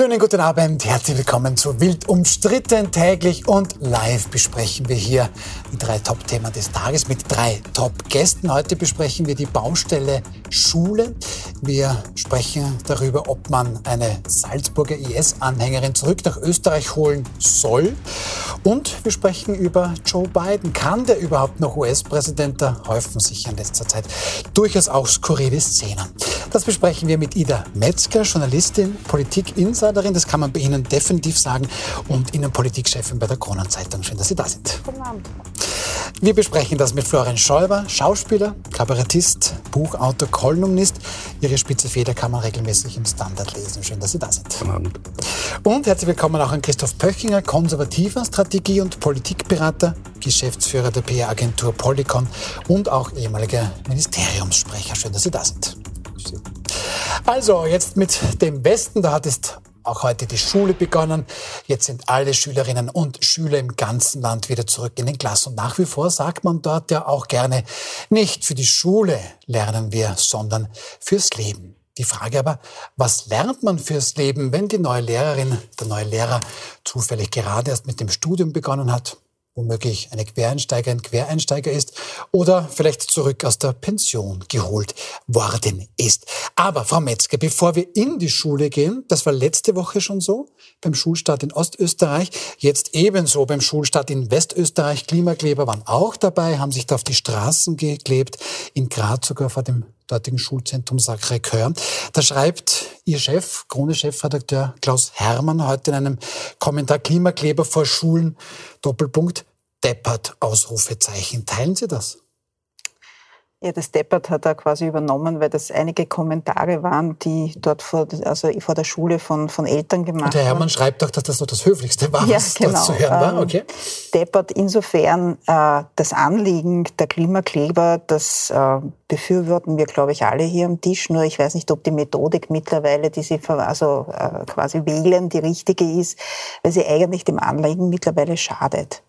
Schönen guten Abend, herzlich willkommen zu Wild umstritten täglich und live besprechen wir hier die drei Top-Themen des Tages mit drei Top-Gästen. Heute besprechen wir die Baustelle Schule. Wir sprechen darüber, ob man eine Salzburger IS-Anhängerin zurück nach Österreich holen soll. Und wir sprechen über Joe Biden. Kann der überhaupt noch US-Präsident? Da häufen sich in letzter Zeit durchaus auch skurrile Szenen. Das besprechen wir mit Ida Metzger, Journalistin, Politik-Insiderin, das kann man bei Ihnen definitiv sagen, und Innenpolitikchefin bei der Kronenzeitung. Schön, dass Sie da sind. Guten Abend. Wir besprechen das mit Florian Schäuber, Schauspieler, Kabarettist, Buchautor, Kolumnist. Ihre spitze Feder kann man regelmäßig im Standard lesen. Schön, dass Sie da sind. Guten Abend. Und herzlich willkommen auch an Christoph Pöchinger, konservativer Strategie- und Politikberater, Geschäftsführer der PR-Agentur Polycon und auch ehemaliger Ministeriumssprecher. Schön, dass Sie da sind. Also, jetzt mit dem Westen, da hat es auch heute die Schule begonnen. Jetzt sind alle Schülerinnen und Schüler im ganzen Land wieder zurück in den Klassen. Und nach wie vor sagt man dort ja auch gerne, nicht für die Schule lernen wir, sondern fürs Leben. Die Frage aber, was lernt man fürs Leben, wenn die neue Lehrerin, der neue Lehrer zufällig gerade erst mit dem Studium begonnen hat? Womöglich eine Quereinsteigerin, Quereinsteiger ist oder vielleicht zurück aus der Pension geholt worden ist. Aber Frau Metzger, bevor wir in die Schule gehen, das war letzte Woche schon so, beim Schulstart in Ostösterreich, jetzt ebenso beim Schulstart in Westösterreich. Klimakleber waren auch dabei, haben sich da auf die Straßen geklebt, in Graz sogar vor dem dortigen Schulzentrum Sacré-Cœur. Da schreibt Ihr Chef, Krone-Chefredakteur Klaus Hermann heute in einem Kommentar Klimakleber vor Schulen, Doppelpunkt, deppert, Ausrufezeichen. Teilen Sie das? Ja, das Deppert hat er quasi übernommen, weil das einige Kommentare waren, die dort vor, also vor der Schule von, von Eltern gemacht Und Herr Hermann schreibt doch, dass das nur das Höflichste war, ja, was genau. dort zu hören war. Ähm, Okay. Deppert insofern äh, das Anliegen der Klimakleber, das äh, befürworten wir, glaube ich, alle hier am Tisch. Nur ich weiß nicht, ob die Methodik mittlerweile, die sie also, äh, quasi wählen, die richtige ist, weil sie eigentlich dem Anliegen mittlerweile schadet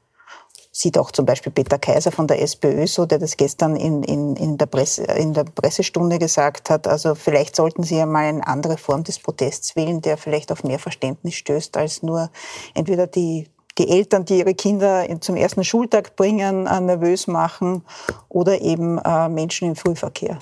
sieht auch zum Beispiel Peter Kaiser von der SPÖ so, der das gestern in, in, in, der, Presse, in der Pressestunde gesagt hat. Also vielleicht sollten Sie ja mal eine andere Form des Protests wählen, der vielleicht auf mehr Verständnis stößt, als nur entweder die, die Eltern, die ihre Kinder in- zum ersten Schultag bringen, äh, nervös machen oder eben äh, Menschen im Frühverkehr.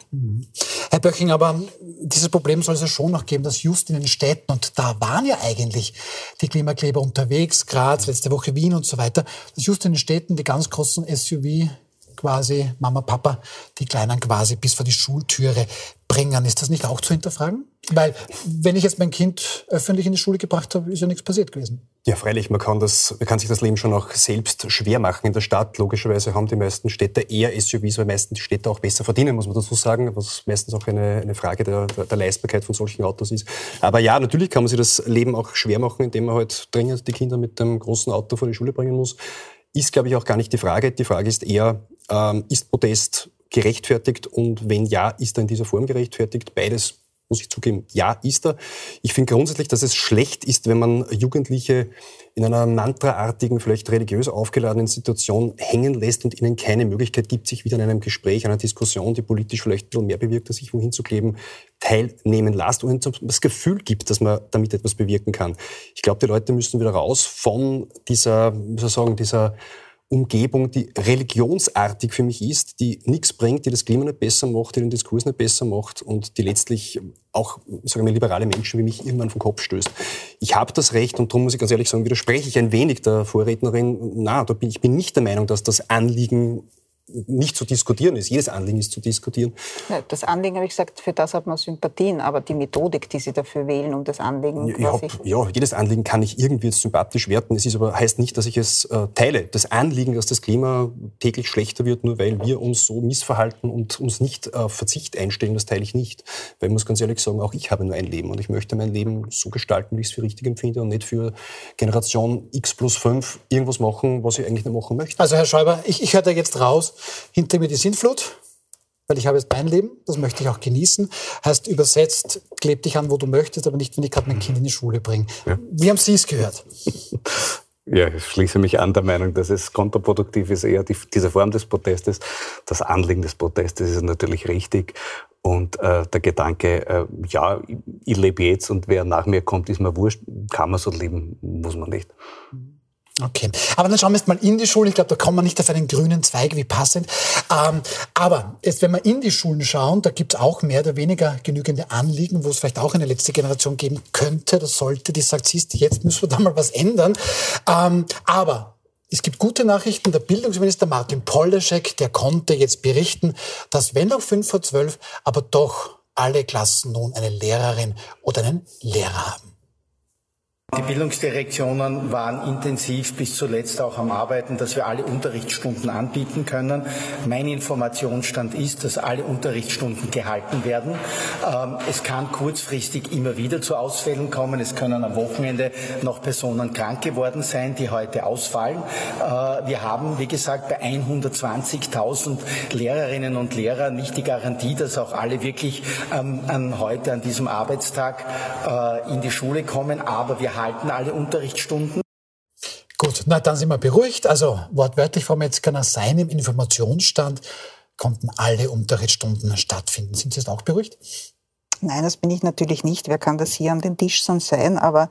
Herr Böching, aber dieses Problem soll es ja schon noch geben, dass just in den Städten, und da waren ja eigentlich die Klimakleber unterwegs, Graz, letzte Woche Wien und so weiter, dass just in den Städten die ganz großen SUV quasi, Mama, Papa, die Kleinen quasi bis vor die Schultüre bringen. Ist das nicht auch zu hinterfragen? Weil, wenn ich jetzt mein Kind öffentlich in die Schule gebracht habe, ist ja nichts passiert gewesen. Ja, freilich, man kann, das, man kann sich das Leben schon auch selbst schwer machen in der Stadt. Logischerweise haben die meisten Städte eher SUVs, weil meisten die Städte auch besser verdienen, muss man dazu sagen, was meistens auch eine, eine Frage der, der, der Leistbarkeit von solchen Autos ist. Aber ja, natürlich kann man sich das Leben auch schwer machen, indem man halt dringend die Kinder mit dem großen Auto vor die Schule bringen muss. Ist, glaube ich, auch gar nicht die Frage. Die Frage ist eher, ähm, ist Protest gerechtfertigt und wenn ja, ist er in dieser Form gerechtfertigt? Beides muss ich zugeben, ja, ist er. Ich finde grundsätzlich, dass es schlecht ist, wenn man Jugendliche in einer mantraartigen, vielleicht religiös aufgeladenen Situation hängen lässt und ihnen keine Möglichkeit gibt, sich wieder in einem Gespräch, einer Diskussion, die politisch vielleicht ein bisschen mehr bewirkt, als sich wohin zu kleben, teilnehmen lässt und das Gefühl gibt, dass man damit etwas bewirken kann. Ich glaube, die Leute müssen wieder raus von dieser, wie soll ich sagen, dieser Umgebung, die religionsartig für mich ist, die nichts bringt, die das Klima nicht besser macht, die den Diskurs nicht besser macht und die letztlich auch, sagen wir, liberale Menschen wie mich irgendwann vom Kopf stößt. Ich habe das Recht und darum muss ich ganz ehrlich sagen, widerspreche ich ein wenig der Vorrednerin. Na, ich bin nicht der Meinung, dass das Anliegen nicht zu diskutieren ist. Jedes Anliegen ist zu diskutieren. Das Anliegen, habe ich gesagt, für das hat man Sympathien, aber die Methodik, die Sie dafür wählen, um das Anliegen Ich hab, ja, jedes Anliegen kann ich irgendwie sympathisch werten. Es ist aber, heißt nicht, dass ich es äh, teile. Das Anliegen, dass das Klima täglich schlechter wird, nur weil wir uns so missverhalten und uns nicht auf Verzicht einstellen, das teile ich nicht. Weil ich muss ganz ehrlich sagen, auch ich habe nur ein Leben und ich möchte mein Leben so gestalten, wie ich es für richtig empfinde und nicht für Generation X plus 5 irgendwas machen, was ich eigentlich nicht machen möchte. Also Herr Schäuber, ich, ich höre da jetzt raus, hinter mir die Sintflut, weil ich habe jetzt mein Leben, das möchte ich auch genießen. Heißt übersetzt, kleb dich an, wo du möchtest, aber nicht, wenn ich gerade mein Kind in die Schule bringe. Wie haben Sie es gehört? Ja, ich schließe mich an der Meinung, dass es kontraproduktiv ist, eher die, diese Form des Protestes. Das Anliegen des Protestes ist natürlich richtig. Und äh, der Gedanke, äh, ja, ich lebe jetzt und wer nach mir kommt, ist mir wurscht, kann man so leben, muss man nicht. Okay, aber dann schauen wir jetzt mal in die Schulen. Ich glaube, da kommt man nicht auf einen grünen Zweig, wie passend. Ähm, aber jetzt, wenn wir in die Schulen schauen, da gibt es auch mehr oder weniger genügende Anliegen, wo es vielleicht auch eine letzte Generation geben könnte oder sollte, die sagt, siehst jetzt müssen wir da mal was ändern. Ähm, aber es gibt gute Nachrichten. Der Bildungsminister Martin Polleschek, der konnte jetzt berichten, dass wenn auch fünf vor zwölf, aber doch alle Klassen nun eine Lehrerin oder einen Lehrer haben. Die Bildungsdirektionen waren intensiv bis zuletzt auch am Arbeiten, dass wir alle Unterrichtsstunden anbieten können. Mein Informationsstand ist, dass alle Unterrichtsstunden gehalten werden. Ähm, es kann kurzfristig immer wieder zu Ausfällen kommen. Es können am Wochenende noch Personen krank geworden sein, die heute ausfallen. Äh, wir haben, wie gesagt, bei 120.000 Lehrerinnen und Lehrern nicht die Garantie, dass auch alle wirklich ähm, an heute, an diesem Arbeitstag äh, in die Schule kommen. Aber wir halten alle Unterrichtsstunden. Gut, na dann sind wir beruhigt. Also wortwörtlich Frau Metzger, nach seinem Informationsstand konnten alle Unterrichtsstunden stattfinden. Sind Sie jetzt auch beruhigt? Nein, das bin ich natürlich nicht. Wer kann das hier an den Tisch sonst sein? Aber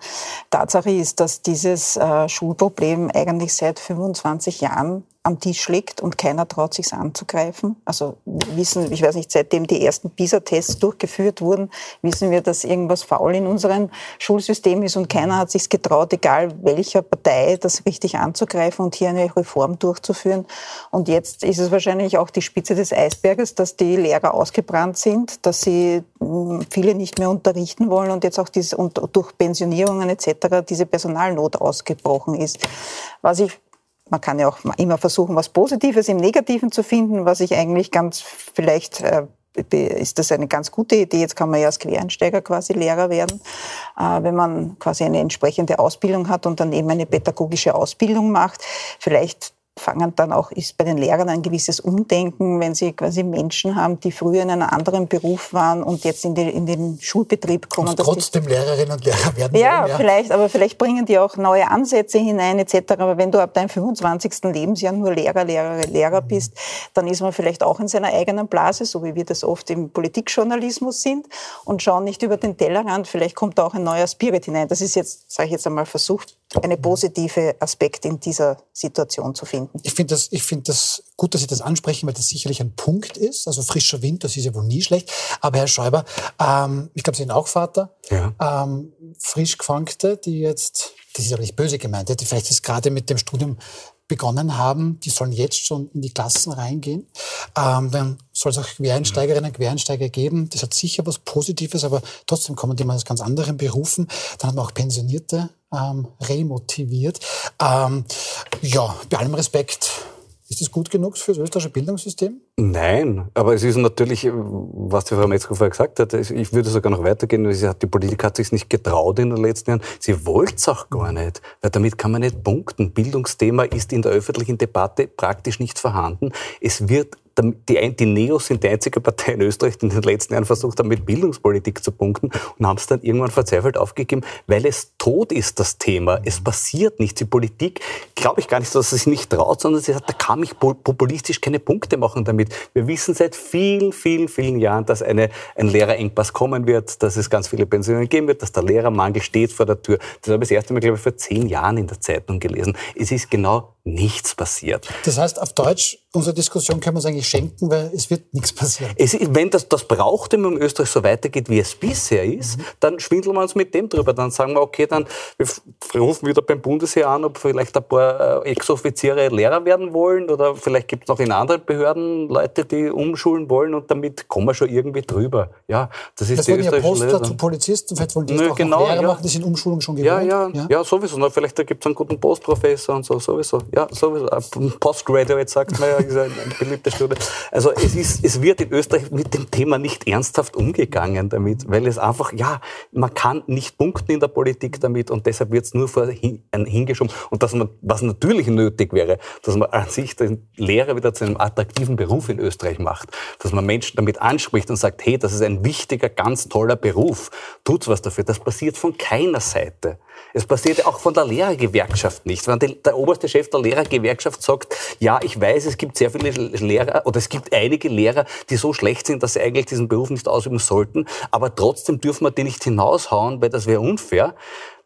Tatsache ist, dass dieses äh, Schulproblem eigentlich seit 25 Jahren am Tisch liegt und keiner traut sich anzugreifen. Also wissen, ich weiß nicht, seitdem die ersten PISA-Tests durchgeführt wurden, wissen wir, dass irgendwas faul in unserem Schulsystem ist und keiner hat sich getraut, egal welcher Partei, das richtig anzugreifen und hier eine Reform durchzuführen. Und jetzt ist es wahrscheinlich auch die Spitze des Eisberges, dass die Lehrer ausgebrannt sind, dass sie hm, viele nicht mehr unterrichten wollen und jetzt auch diese, und durch Pensionierungen etc. diese Personalnot ausgebrochen ist. Was ich man kann ja auch immer versuchen, was Positives im Negativen zu finden, was ich eigentlich ganz vielleicht äh, ist das eine ganz gute Idee. Jetzt kann man ja als Quereinsteiger quasi Lehrer werden, äh, wenn man quasi eine entsprechende Ausbildung hat und dann eben eine pädagogische Ausbildung macht. Vielleicht fangen dann auch, ist bei den Lehrern ein gewisses Umdenken, wenn sie quasi Menschen haben, die früher in einem anderen Beruf waren und jetzt in, die, in den Schulbetrieb kommen. Und trotzdem die, Lehrerinnen und Lehrer werden ja, wollen, ja, vielleicht, aber vielleicht bringen die auch neue Ansätze hinein etc. Aber wenn du ab deinem 25. Lebensjahr nur Lehrer, Lehrer, Lehrer mhm. bist, dann ist man vielleicht auch in seiner eigenen Blase, so wie wir das oft im Politikjournalismus sind und schauen nicht über den Tellerrand. Vielleicht kommt da auch ein neuer Spirit hinein. Das ist jetzt, sage ich jetzt einmal, versucht, eine positive Aspekt in dieser Situation zu finden. Ich finde das, ich finde das gut, dass Sie das ansprechen, weil das sicherlich ein Punkt ist. Also frischer Wind, das ist ja wohl nie schlecht. Aber Herr Schäuber, ähm, ich glaube, Sie sind auch Vater. Ja. Ähm, frisch Gefangte, die jetzt, das ist aber nicht böse gemeint, die vielleicht jetzt gerade mit dem Studium begonnen haben, die sollen jetzt schon in die Klassen reingehen. Ähm, dann soll es auch Quereinsteigerinnen und Quereinsteiger geben. Das hat sicher was Positives, aber trotzdem kommen die mal aus ganz anderen Berufen. Dann hat man auch Pensionierte ähm, remotiviert. Ähm, ja, bei allem Respekt, ist das gut genug für das österreichische Bildungssystem? Nein, aber es ist natürlich, was die Frau Metzger vorher gesagt hat, ich würde sogar noch weitergehen, die Politik hat sich nicht getraut in den letzten Jahren. Sie wollte es auch gar nicht, weil damit kann man nicht punkten. Bildungsthema ist in der öffentlichen Debatte praktisch nicht vorhanden. Es wird die, die Neos sind die einzige Partei in Österreich, die in den letzten Jahren versucht haben, mit Bildungspolitik zu punkten und haben es dann irgendwann verzweifelt aufgegeben, weil es tot ist, das Thema. Es passiert nichts. Die Politik, glaube ich gar nicht, dass sie sich nicht traut, sondern sie sagt, da kann ich populistisch keine Punkte machen damit. Wir wissen seit vielen, vielen, vielen Jahren, dass eine, ein Lehrerengpass kommen wird, dass es ganz viele Pensionen geben wird, dass der Lehrermangel steht vor der Tür. Das habe ich das erste Mal, glaube ich, vor zehn Jahren in der Zeitung gelesen. Es ist genau nichts passiert. Das heißt, auf Deutsch, unsere Diskussion können wir uns eigentlich schenken, weil es wird nichts passieren. Es, wenn das, das braucht, wenn in Österreich so weitergeht, wie es bisher ist, mhm. dann schwindeln wir uns mit dem drüber. Dann sagen wir, okay, dann wir rufen wieder beim Bundesheer an, ob vielleicht ein paar äh, Ex-Offiziere Lehrer werden wollen oder vielleicht gibt es noch in anderen Behörden Leute, die umschulen wollen und damit kommen wir schon irgendwie drüber. Ja, das ist das die österreichische ja Poster zu Polizisten, vielleicht wollen die Nö, auch genau, Lehrer ja. machen, die sind Umschulung schon gewohnt. Ja, ja, ja, ja. sowieso. Na, vielleicht gibt es einen guten Postprofessor und so, sowieso. Ja, sowieso. Postgraduate sagt man ja, ist eine beliebte Studie. Also es, ist, es wird in Österreich mit dem Thema nicht ernsthaft umgegangen damit, weil es einfach, ja, man kann nicht punkten in der Politik damit und deshalb wird es nur vor hin, hingeschoben. Und dass man, was natürlich nötig wäre, dass man an sich den Lehrer wieder zu einem attraktiven Beruf in Österreich macht, dass man Menschen damit anspricht und sagt, hey, das ist ein wichtiger, ganz toller Beruf, tut's was dafür. Das passiert von keiner Seite. Es passiert auch von der Lehrergewerkschaft nicht. Wenn der oberste Chef der Lehrergewerkschaft sagt, ja, ich weiß, es gibt sehr viele Lehrer oder es gibt einige Lehrer, die so schlecht sind, dass sie eigentlich diesen Beruf nicht ausüben sollten, aber trotzdem dürfen wir die nicht hinaushauen, weil das wäre unfair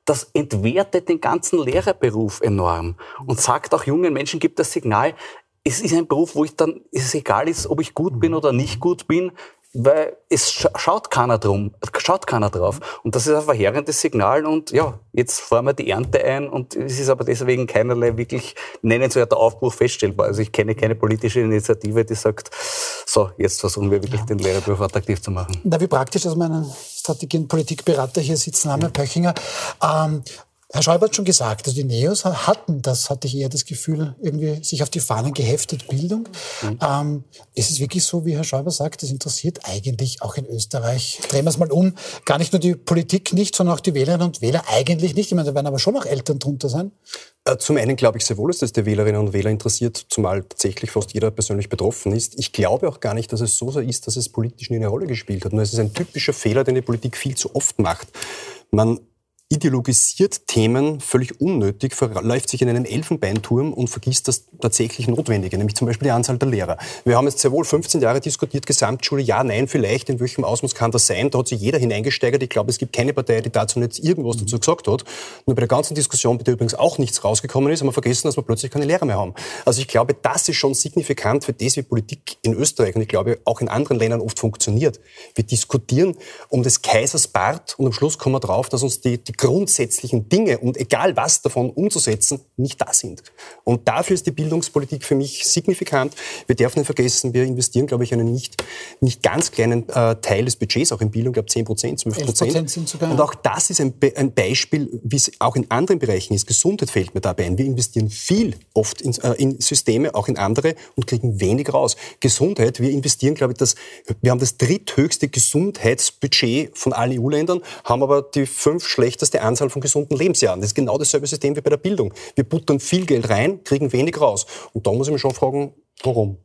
das entwertet den ganzen Lehrerberuf enorm und sagt auch jungen Menschen, gibt das Signal, es ist ein Beruf, wo ich dann, es egal ist, ob ich gut bin oder nicht gut bin, weil es schaut keiner drum, schaut keiner drauf. Und das ist ein verheerendes Signal und ja, jetzt fahren wir die Ernte ein und es ist aber deswegen keinerlei wirklich nennenswerter Aufbruch feststellbar. Also ich kenne keine politische Initiative, die sagt, so, jetzt versuchen wir wirklich ja. den Lehrerberuf attraktiv zu machen. Na, wie praktisch, dass wir einen und Politikberater hier sitzen haben, Herr Pöchinger. Ähm, Herr Schäuber hat schon gesagt, also die Neos hatten, das hatte ich eher das Gefühl, irgendwie sich auf die Fahnen geheftet, Bildung. Mhm. Ähm, ist es wirklich so, wie Herr Schäuber sagt, das interessiert eigentlich auch in Österreich, drehen wir es mal um, gar nicht nur die Politik nicht, sondern auch die Wählerinnen und Wähler eigentlich nicht. Ich meine, da werden aber schon auch Eltern drunter sein. Äh, zum einen glaube ich sehr wohl, dass das die Wählerinnen und Wähler interessiert, zumal tatsächlich fast jeder persönlich betroffen ist. Ich glaube auch gar nicht, dass es so so ist, dass es politisch nie eine Rolle gespielt hat. Nur es ist ein typischer Fehler, den die Politik viel zu oft macht. Man ideologisiert Themen völlig unnötig, verläuft sich in einem Elfenbeinturm und vergisst das tatsächlich Notwendige, nämlich zum Beispiel die Anzahl der Lehrer. Wir haben jetzt sehr wohl 15 Jahre diskutiert, Gesamtschule, ja, nein, vielleicht, in welchem Ausmaß kann das sein? Da hat sich jeder hineingesteigert. Ich glaube, es gibt keine Partei, die dazu nicht irgendwas dazu gesagt hat. Nur bei der ganzen Diskussion, bei der übrigens auch nichts rausgekommen ist, haben wir vergessen, dass wir plötzlich keine Lehrer mehr haben. Also ich glaube, das ist schon signifikant für das, wie Politik in Österreich und ich glaube auch in anderen Ländern oft funktioniert. Wir diskutieren um des Kaisers Bart und am Schluss kommen wir drauf, dass uns die, die grundsätzlichen Dinge und egal was davon umzusetzen, nicht da sind. Und dafür ist die Bildungspolitik für mich signifikant. Wir dürfen nicht vergessen, wir investieren, glaube ich, einen nicht, nicht ganz kleinen äh, Teil des Budgets auch in Bildung, ich glaube 10 Prozent, 12 Prozent. Und auch das ist ein, Be ein Beispiel, wie es auch in anderen Bereichen ist. Gesundheit fällt mir dabei ein. Wir investieren viel oft in, äh, in Systeme, auch in andere und kriegen wenig raus. Gesundheit, wir investieren, glaube ich, das, wir haben das dritthöchste Gesundheitsbudget von allen EU-Ländern, haben aber die fünf schlechtesten begrenzte Anzahl von gesunden Lebensjahren. Das ist genau dasselbe System wie bei der Bildung. Wir buttern viel Geld rein, kriegen wenig raus. Und da muss ich mich schon fragen, warum?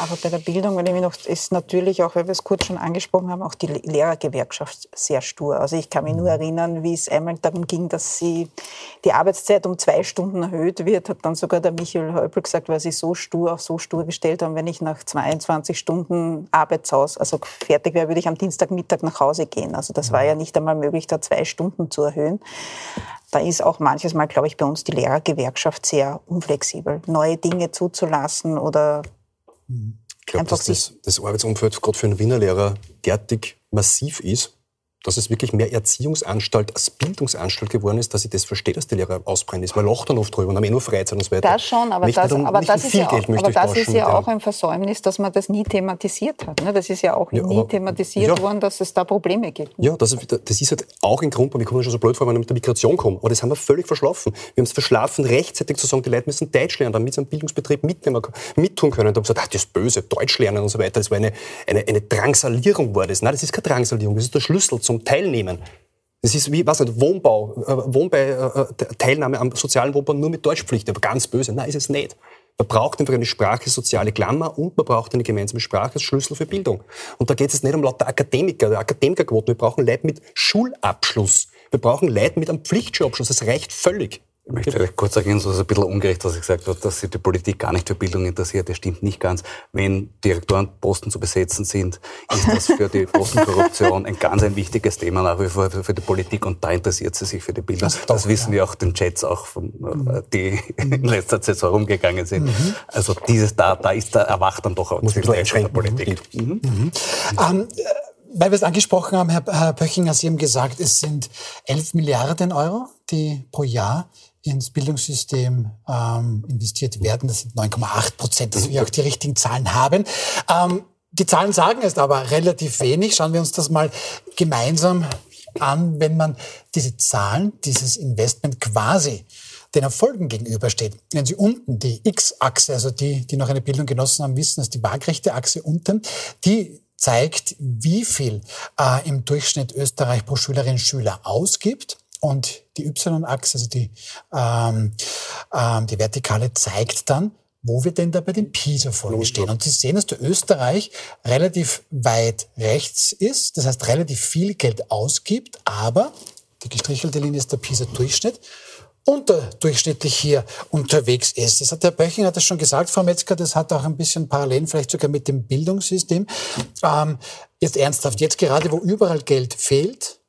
Aber bei der Bildung, wenn ich mich noch, ist natürlich auch, weil wir es kurz schon angesprochen haben, auch die Lehrergewerkschaft sehr stur. Also ich kann mich nur mhm. erinnern, wie es einmal darum ging, dass sie die Arbeitszeit um zwei Stunden erhöht wird, hat dann sogar der Michael Häupl gesagt, weil sie so stur, auch so stur gestellt haben, wenn ich nach 22 Stunden Arbeitshaus, also fertig wäre, würde ich am Dienstagmittag nach Hause gehen. Also das war ja nicht einmal möglich, da zwei Stunden zu erhöhen. Da ist auch manches Mal, glaube ich, bei uns die Lehrergewerkschaft sehr unflexibel, neue Dinge zuzulassen oder ich glaube, dass das, das Arbeitsumfeld gerade für einen Wiener Lehrer derartig massiv ist, dass es wirklich mehr Erziehungsanstalt als Bildungsanstalt geworden ist, dass ich das verstehe, dass die Lehrer ausbrennen ist. Man lacht dann oft drüber und haben eh nur Freizeit und so weiter. Das schon, aber nicht das, um, aber das ist ja, auch, aber das ist ja auch ein Versäumnis, dass man das nie thematisiert hat. Ne? Das ist ja auch ja, nie aber, thematisiert ja. worden, dass es da Probleme gibt. Ja, das, das ist halt auch ein Grund, warum ich komme schon so blöd vor, wenn wir mit der Migration kommen. Aber das haben wir völlig verschlafen. Wir haben es verschlafen, rechtzeitig zu sagen, die Leute müssen Deutsch lernen, damit sie am Bildungsbetrieb mitnehmen, mittun können. Und haben gesagt, ach, das ist böse, Deutsch lernen und so weiter. Das war eine, eine, eine Drangsalierung war das. Nein, das ist keine Drangsalierung, das ist der Schlüssel zum Teilnehmen. Das ist wie, was nicht, Wohnbau, äh, Wohnbei, äh, äh, Teilnahme am sozialen Wohnbau nur mit Deutschpflicht, aber ganz böse. Nein, ist es nicht. Man braucht einfach eine Sprache, soziale Klammer und man braucht eine gemeinsame Sprache als Schlüssel für Bildung. Und da geht es nicht um lauter Akademiker, oder Akademikerquoten. Wir brauchen Leute mit Schulabschluss. Wir brauchen Leute mit einem Pflichtschulabschluss. Das reicht völlig. Ich möchte kurz ergänzen, das ist ein bisschen ungerecht, was ich gesagt habe, dass sich die Politik gar nicht für Bildung interessiert. Das stimmt nicht ganz. Wenn Direktorenposten zu besetzen sind, ist das für die Postenkorruption ein ganz ein wichtiges Thema nach wie vor für die Politik und da interessiert sie sich für die Bildung. Das, das wissen ja. wir auch den Chats auch, von, äh, die in letzter Zeit so herumgegangen sind. Mhm. Also dieses da, da ist da erwacht dann doch auch Muss der Politik. Mhm. Mhm. Ähm, weil wir es angesprochen haben, Herr, Herr Pöchinger, Sie haben gesagt, es sind 11 Milliarden Euro, die pro Jahr ins Bildungssystem ähm, investiert werden. Das sind 9,8 Prozent, dass wir auch die richtigen Zahlen haben. Ähm, die Zahlen sagen es aber relativ wenig. Schauen wir uns das mal gemeinsam an, wenn man diese Zahlen, dieses Investment quasi den Erfolgen gegenübersteht. Wenn Sie unten die X-Achse, also die, die noch eine Bildung genossen haben, wissen, dass die waagrechte Achse unten, die zeigt, wie viel äh, im Durchschnitt Österreich pro Schülerin Schüler ausgibt. Und die Y-Achse, also die, ähm, ähm, die Vertikale, zeigt dann, wo wir denn da bei den PISA-Folgen stehen. Und Sie sehen, dass der Österreich relativ weit rechts ist, das heißt relativ viel Geld ausgibt, aber die gestrichelte Linie ist der PISA-Durchschnitt, unterdurchschnittlich hier unterwegs ist. Das hat Herr Böching hat das schon gesagt, Frau Metzger, das hat auch ein bisschen Parallelen vielleicht sogar mit dem Bildungssystem. Ähm, jetzt ernsthaft, jetzt gerade, wo überall Geld fehlt,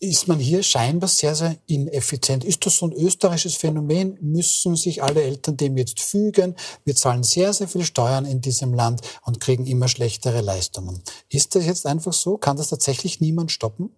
ist man hier scheinbar sehr, sehr ineffizient. Ist das so ein österreichisches Phänomen? Müssen sich alle Eltern dem jetzt fügen? Wir zahlen sehr, sehr viel Steuern in diesem Land und kriegen immer schlechtere Leistungen. Ist das jetzt einfach so? Kann das tatsächlich niemand stoppen?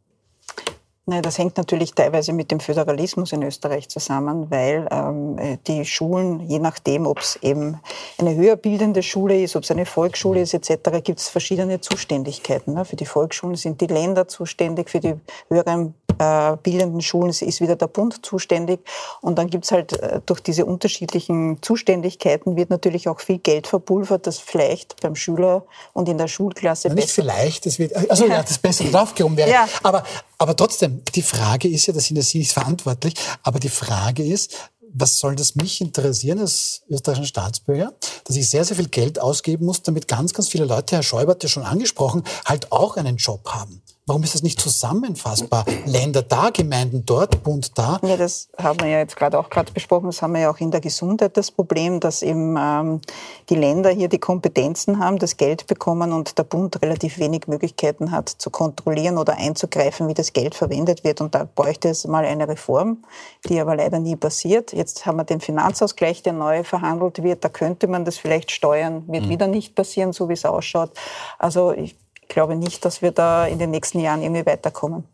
Nein, das hängt natürlich teilweise mit dem Föderalismus in Österreich zusammen, weil ähm, die Schulen, je nachdem, ob es eben eine höher bildende Schule ist, ob es eine Volksschule ist etc., gibt es verschiedene Zuständigkeiten. Ne? Für die Volksschulen sind die Länder zuständig, für die höheren äh, bildenden Schulen ist wieder der Bund zuständig. Und dann gibt's halt äh, durch diese unterschiedlichen Zuständigkeiten wird natürlich auch viel Geld verpulvert, das vielleicht beim Schüler und in der Schulklasse ja, Nicht vielleicht, das wird, also ja, das besser draufgehoben wäre. Ja. Aber, aber trotzdem, die Frage ist ja, da sind ja Sie nicht verantwortlich, aber die Frage ist, was soll das mich interessieren als österreichischen Staatsbürger, dass ich sehr, sehr viel Geld ausgeben muss, damit ganz, ganz viele Leute, Herr Schäuber hat ja schon angesprochen, halt auch einen Job haben. Warum ist das nicht zusammenfassbar? Länder da, Gemeinden dort, Bund da? Ja, das haben wir ja jetzt gerade auch gerade besprochen. Das haben wir ja auch in der Gesundheit das Problem, dass eben ähm, die Länder hier die Kompetenzen haben, das Geld bekommen und der Bund relativ wenig Möglichkeiten hat zu kontrollieren oder einzugreifen, wie das Geld verwendet wird. Und da bräuchte es mal eine Reform, die aber leider nie passiert. Jetzt haben wir den Finanzausgleich, der neu verhandelt wird. Da könnte man das vielleicht steuern, wird mhm. wieder nicht passieren, so wie es ausschaut. Also ich glaube nicht, dass wir da in den nächsten Jahren irgendwie weiterkommen.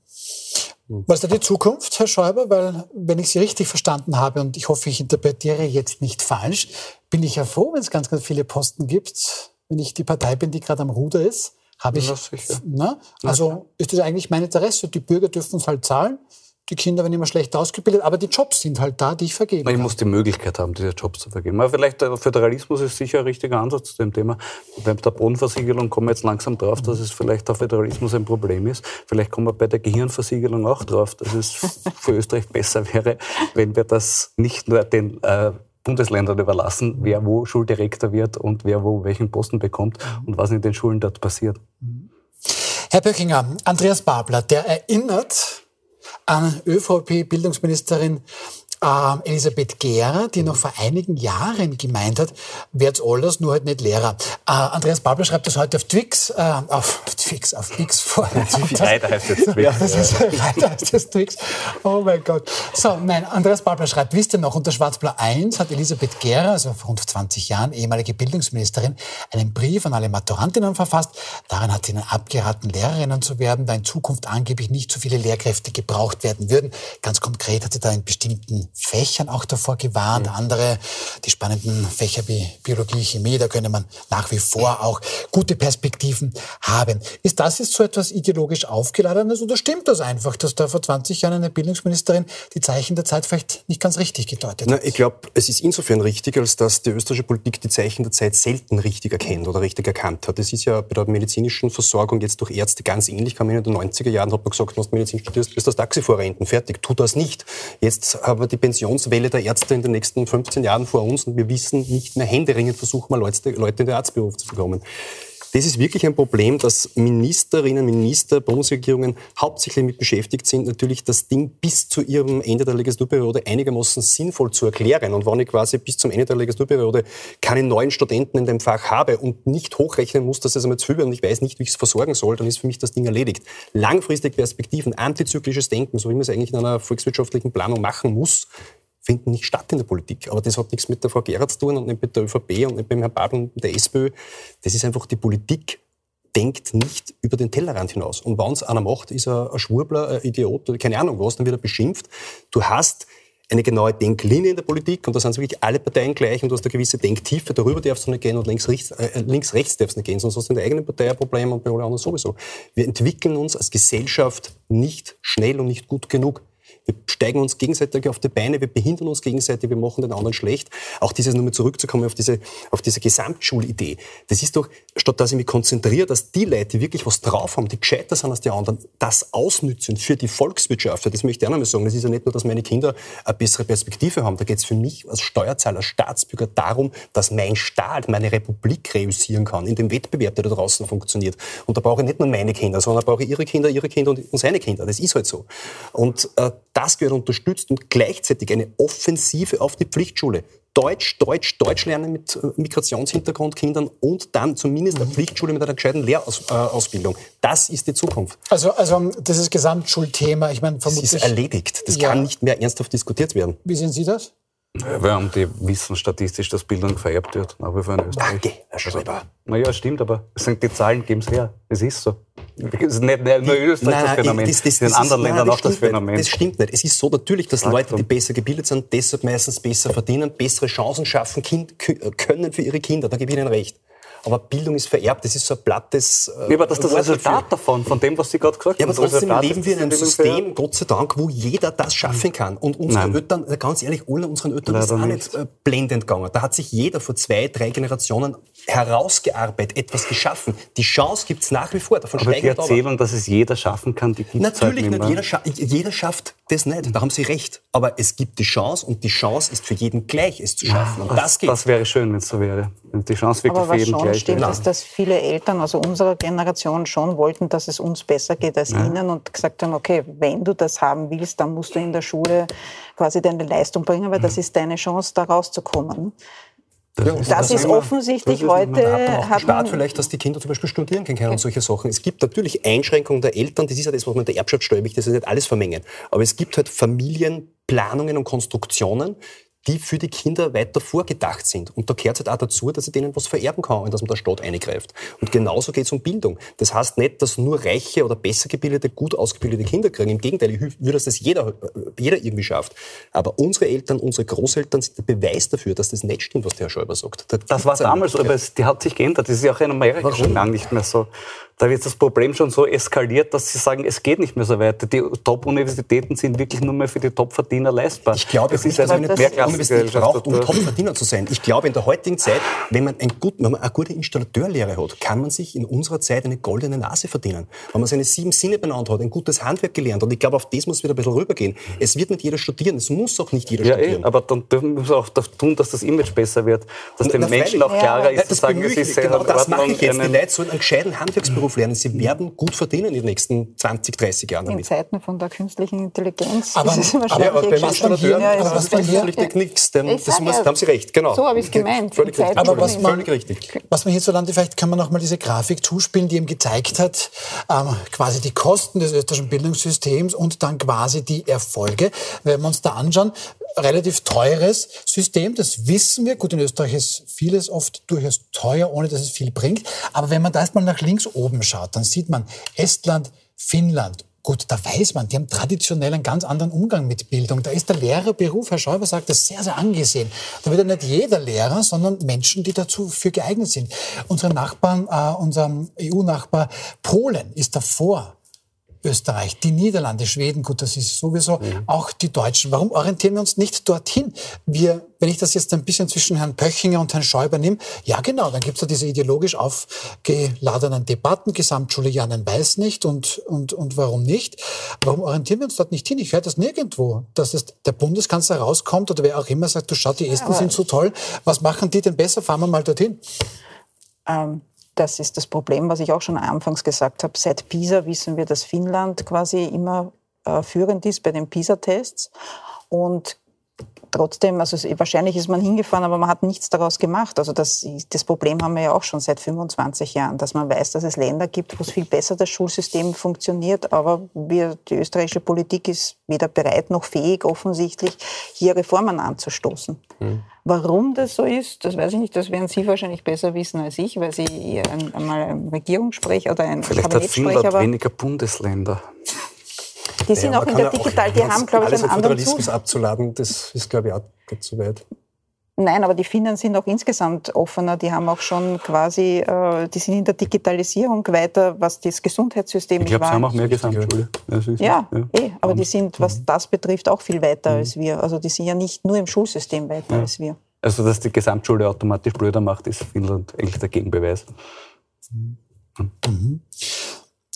Was ist da die Zukunft, Herr Schäuber? Weil, wenn ich Sie richtig verstanden habe, und ich hoffe, ich interpretiere jetzt nicht falsch, bin ich ja froh, wenn es ganz, ganz viele Posten gibt. Wenn ich die Partei bin, die gerade am Ruder ist, habe ich. Na, also ist das eigentlich mein Interesse. Die Bürger dürfen es halt zahlen die Kinder werden immer schlecht ausgebildet, aber die Jobs sind halt da, die ich vergebe. Ich muss die Möglichkeit haben, diese Jobs zu vergeben. Aber vielleicht der Föderalismus ist sicher ein richtiger Ansatz zu dem Thema. Bei der Bodenversiegelung kommen wir jetzt langsam drauf, dass es vielleicht der Föderalismus ein Problem ist. Vielleicht kommen wir bei der Gehirnversiegelung auch drauf, dass es für Österreich besser wäre, wenn wir das nicht nur den äh, Bundesländern überlassen, wer wo Schuldirektor wird und wer wo welchen Posten bekommt und was in den Schulen dort passiert. Herr Böckinger, Andreas Babler, der erinnert an ÖVP-Bildungsministerin äh, Elisabeth Gera, die noch vor einigen Jahren gemeint hat, werd's alles, nur halt nicht Lehrer. Äh, Andreas Babler schreibt das heute auf Twix, äh, auf Twix, auf X vor. Weiter heißt jetzt Twix. Ja, das ist, weiter heißt jetzt Twix. Oh mein Gott. So, nein, Andreas Babler schreibt, wisst ihr noch, unter Schwarzblau 1 hat Elisabeth Gera, also vor rund 20 Jahren, ehemalige Bildungsministerin, einen Brief an alle Maturantinnen verfasst. Darin hat sie ihnen abgeraten, Lehrerinnen zu werden, da in Zukunft angeblich nicht so viele Lehrkräfte gebraucht werden würden. Ganz konkret hat sie da in bestimmten Fächern auch davor gewarnt. Mhm. Andere, die spannenden Fächer wie Biologie, Chemie, da könne man nach wie vor auch gute Perspektiven haben. Ist das jetzt so etwas ideologisch aufgeladenes oder stimmt das einfach, dass da vor 20 Jahren eine Bildungsministerin die Zeichen der Zeit vielleicht nicht ganz richtig gedeutet hat? Na, ich glaube, es ist insofern richtig, als dass die österreichische Politik die Zeichen der Zeit selten richtig erkennt oder richtig erkannt hat. Es ist ja bei der medizinischen Versorgung jetzt durch Ärzte ganz ähnlich. Kam in den 90er Jahren, hat man gesagt, wenn du Medizin studierst, bist du das Taxifahrer enden. Fertig. Tu das nicht. Jetzt haben wir die Pensionswelle der Ärzte in den nächsten 15 Jahren vor uns und wir wissen nicht mehr händeringend, versuchen wir Leute, Leute in den Arztberuf zu bekommen. Das ist wirklich ein Problem, dass Ministerinnen, Minister, Bundesregierungen hauptsächlich mit beschäftigt sind, natürlich das Ding bis zu ihrem Ende der Legislaturperiode einigermaßen sinnvoll zu erklären. Und wenn ich quasi bis zum Ende der Legislaturperiode keine neuen Studenten in dem Fach habe und nicht hochrechnen muss, dass es einmal zu viel und ich weiß nicht, wie ich es versorgen soll, dann ist für mich das Ding erledigt. Langfristig Perspektiven, antizyklisches Denken, so wie man es eigentlich in einer volkswirtschaftlichen Planung machen muss, finden nicht statt in der Politik. Aber das hat nichts mit der Frau Gerard zu tun und nicht mit der ÖVP und nicht mit dem Herrn Babel und der SPÖ. Das ist einfach die Politik denkt nicht über den Tellerrand hinaus. Und wenn es einer macht, ist er ein Schwurbler, ein Idiot oder keine Ahnung was, dann wird er beschimpft. Du hast eine genaue Denklinie in der Politik und da sind wirklich alle Parteien gleich und du hast eine gewisse Denktiefe, darüber darfst du nicht gehen und links, rechts, äh, links, rechts darfst du nicht gehen, sonst hast du in der eigenen Partei ein Problem und bei allen anderen sowieso. Wir entwickeln uns als Gesellschaft nicht schnell und nicht gut genug Wir steigen uns gegenseitig auf die Beine, wir behindern uns gegenseitig, wir machen den anderen schlecht. Auch dieses, nur mal zurückzukommen auf diese, auf diese Gesamtschulidee. Das ist doch, statt dass ich mich konzentriere, dass die Leute, die wirklich was drauf haben, die gescheiter sind als die anderen, das ausnützen für die Volkswirtschaft. Das möchte ich auch mal sagen. Das ist ja nicht nur, dass meine Kinder eine bessere Perspektive haben. Da geht es für mich als Steuerzahler, als Staatsbürger darum, dass mein Staat, meine Republik reüssieren kann in dem Wettbewerb, der da draußen funktioniert. Und da brauche ich nicht nur meine Kinder, sondern da brauche ich ihre Kinder, ihre Kinder und seine Kinder. Das ist halt so. Und äh, das gehört unterstützt und gleichzeitig eine Offensive auf die Pflichtschule. Deutsch, Deutsch, Deutsch lernen mit äh, Migrationshintergrund Kindern und dann zumindest eine Pflichtschule mit einer gescheiten Lehrausbildung. Das ist die Zukunft. Also, also das ist Gesamtschulthema. Ich meine, vermutlich. Das ist erledigt. Das ja. kann nicht mehr ernsthaft diskutiert werden. Wie sehen Sie das? Wir haben die wissen statistisch, dass Bildung vererbt wird. Aber wir in Österreich. Danke, Herr Schreiber. Naja, stimmt, aber die Zahlen geben es her. Es ist so. Es ist nicht nur in Österreich das Phänomen, das, das, das in anderen Ländern auch das Phänomen. Nicht. Das stimmt nicht. Es ist so natürlich, dass Leute, die besser gebildet sind, deshalb meistens besser verdienen, bessere Chancen schaffen kind, können für ihre Kinder. Da gebe ich Ihnen recht. Aber Bildung ist vererbt, das ist so ein plattes. Äh, ja, aber das ist das Resultat davon, von dem, was Sie gerade gesagt haben. Ja, aber trotzdem leben wir in einem System, Gott sei Dank, wo jeder das schaffen kann. Und unsere Nein. Eltern, äh, ganz ehrlich, alle unseren Eltern ist auch nicht äh, blendend gegangen. Da hat sich jeder vor zwei, drei Generationen herausgearbeitet, etwas geschaffen. Die Chance gibt es nach wie vor. Davon aber die Erzählung, dass es jeder schaffen kann, die gibt es Natürlich halt nicht. Jeder, scha jeder schafft das nicht. Da haben Sie recht. Aber es gibt die Chance und die Chance ist für jeden gleich, es zu schaffen. Und das, das geht. Das wäre schön, wenn es so wäre. Wenn die Chance wirklich für jeden gleich stimmt, ist, dass viele Eltern, also unserer Generation, schon wollten, dass es uns besser geht als ja. ihnen und gesagt haben, okay, wenn du das haben willst, dann musst du in der Schule quasi deine Leistung bringen, weil das mhm. ist deine Chance, da rauszukommen. Das, ja, ist, das ist offensichtlich das ist, heute. Man hat Staat vielleicht, dass die Kinder zum Beispiel studieren können und solche Sachen. Es gibt natürlich Einschränkungen der Eltern, das ist ja das, was man in der Erbschaftssteuer das ist nicht alles vermengen. Aber es gibt halt Familienplanungen und Konstruktionen, die für die Kinder weiter vorgedacht sind. Und da gehört es halt auch dazu, dass ich denen was vererben kann und dass man der Staat eingreift. Und genauso geht es um Bildung. Das heißt nicht, dass nur reiche oder besser gebildete, gut ausgebildete Kinder kriegen. Im Gegenteil, ich würde, dass das jeder, jeder irgendwie schafft. Aber unsere Eltern, unsere Großeltern sind der Beweis dafür, dass das nicht stimmt, was der Herr Schäuber sagt. Da das war damals aber es, die hat sich geändert. Das ist ja auch in Amerika Warum? schon lange nicht mehr so. Da wird das Problem schon so eskaliert, dass sie sagen, es geht nicht mehr so weiter. Die Top-Universitäten sind wirklich nur mehr für die Top-Verdiener leistbar. Ich glaube, es ist also eine Universität braucht, um Top-Verdiener zu sein. Ich glaube, in der heutigen Zeit, wenn man, ein gut, wenn man eine gute Installateurlehre hat, kann man sich in unserer Zeit eine goldene Nase verdienen. Wenn man seine sieben Sinne benannt hat, ein gutes Handwerk gelernt hat. Und ich glaube, auf das muss wieder ein bisschen rübergehen. Es wird nicht jeder studieren. Es muss auch nicht jeder ja, studieren. Eh, aber dann dürfen wir auch tun, dass das Image besser wird. Dass den Menschen auch klarer ja, ist, zu sagen, es ist Genau das mache ich jetzt. Die Leute sollen einen gescheiten Handwerksberuf lernen. Sie werden gut verdienen in den nächsten 20, 30 Jahren damit. In Zeiten von der künstlichen Intelligenz. Aber, ist es aber, aber beim Installateuren, ja, aber was man hier, nichts. Das muss, da haben Sie recht, genau. So habe ich es gemeint. Völlig richtig. Aber was man, völlig richtig. Was man hierzulande, vielleicht kann man noch mal diese Grafik zuspielen, die eben gezeigt hat, ähm, quasi die Kosten des österreichischen Bildungssystems und dann quasi die Erfolge. Wenn wir uns da anschauen, relativ teures System, das wissen wir. Gut, in Österreich ist vieles oft durchaus teuer, ohne dass es viel bringt. Aber wenn man da erstmal nach links oben schaut, dann sieht man Estland, Finnland, Gut, da weiß man, die haben traditionell einen ganz anderen Umgang mit Bildung. Da ist der Lehrerberuf, Herr Schäuber sagt das, sehr, sehr angesehen. Da wird ja nicht jeder Lehrer, sondern Menschen, die dazu für geeignet sind. Unsere Nachbarn, äh, unser EU-Nachbar Polen ist davor Österreich, die Niederlande, Schweden, gut, das ist sowieso, mhm. auch die Deutschen. Warum orientieren wir uns nicht dorthin? Wir, wenn ich das jetzt ein bisschen zwischen Herrn Pöchinger und Herrn Schäuber nehme, ja genau, dann gibt es ja diese ideologisch aufgeladenen Debatten, Gesamtschule ja, nein, weiß nicht und, und, und warum nicht. Warum orientieren wir uns dort nicht hin? Ich höre das nirgendwo, dass es der Bundeskanzler rauskommt oder wer auch immer sagt, du schau, die Esten ja, sind so toll, was machen die denn besser? Fahren wir mal dorthin. Ähm das ist das Problem, was ich auch schon anfangs gesagt habe. Seit PISA wissen wir, dass Finnland quasi immer äh, führend ist bei den PISA-Tests. Und trotzdem, also wahrscheinlich ist man hingefahren, aber man hat nichts daraus gemacht. Also das, das Problem haben wir ja auch schon seit 25 Jahren, dass man weiß, dass es Länder gibt, wo es viel besser das Schulsystem funktioniert, aber wir, die österreichische Politik ist weder bereit noch fähig, offensichtlich hier Reformen anzustoßen. Mhm. Warum das so ist, das weiß ich nicht. Das werden Sie wahrscheinlich besser wissen als ich, weil Sie einmal ein Regierungssprecher oder ein Vielleicht Kabinettsprecher hat Finnland weniger Bundesländer. Die sind ja, auch in der Digital, die haben, glaube ich, einen anderen Föderalismus abzuladen, das ist, glaube ich, auch zu weit. Nein, aber die Finnen sind auch insgesamt offener. Die haben auch schon quasi, äh, die sind in der Digitalisierung weiter, was das Gesundheitssystem Ich glaube, sie haben auch mehr Gesamtschule. Ja, ja, eh, aber die sind, was mhm. das betrifft, auch viel weiter mhm. als wir. Also die sind ja nicht nur im Schulsystem weiter ja. als wir. Also, dass die Gesamtschule automatisch blöder macht, ist Finnland eigentlich der Gegenbeweis. Mhm. Mhm.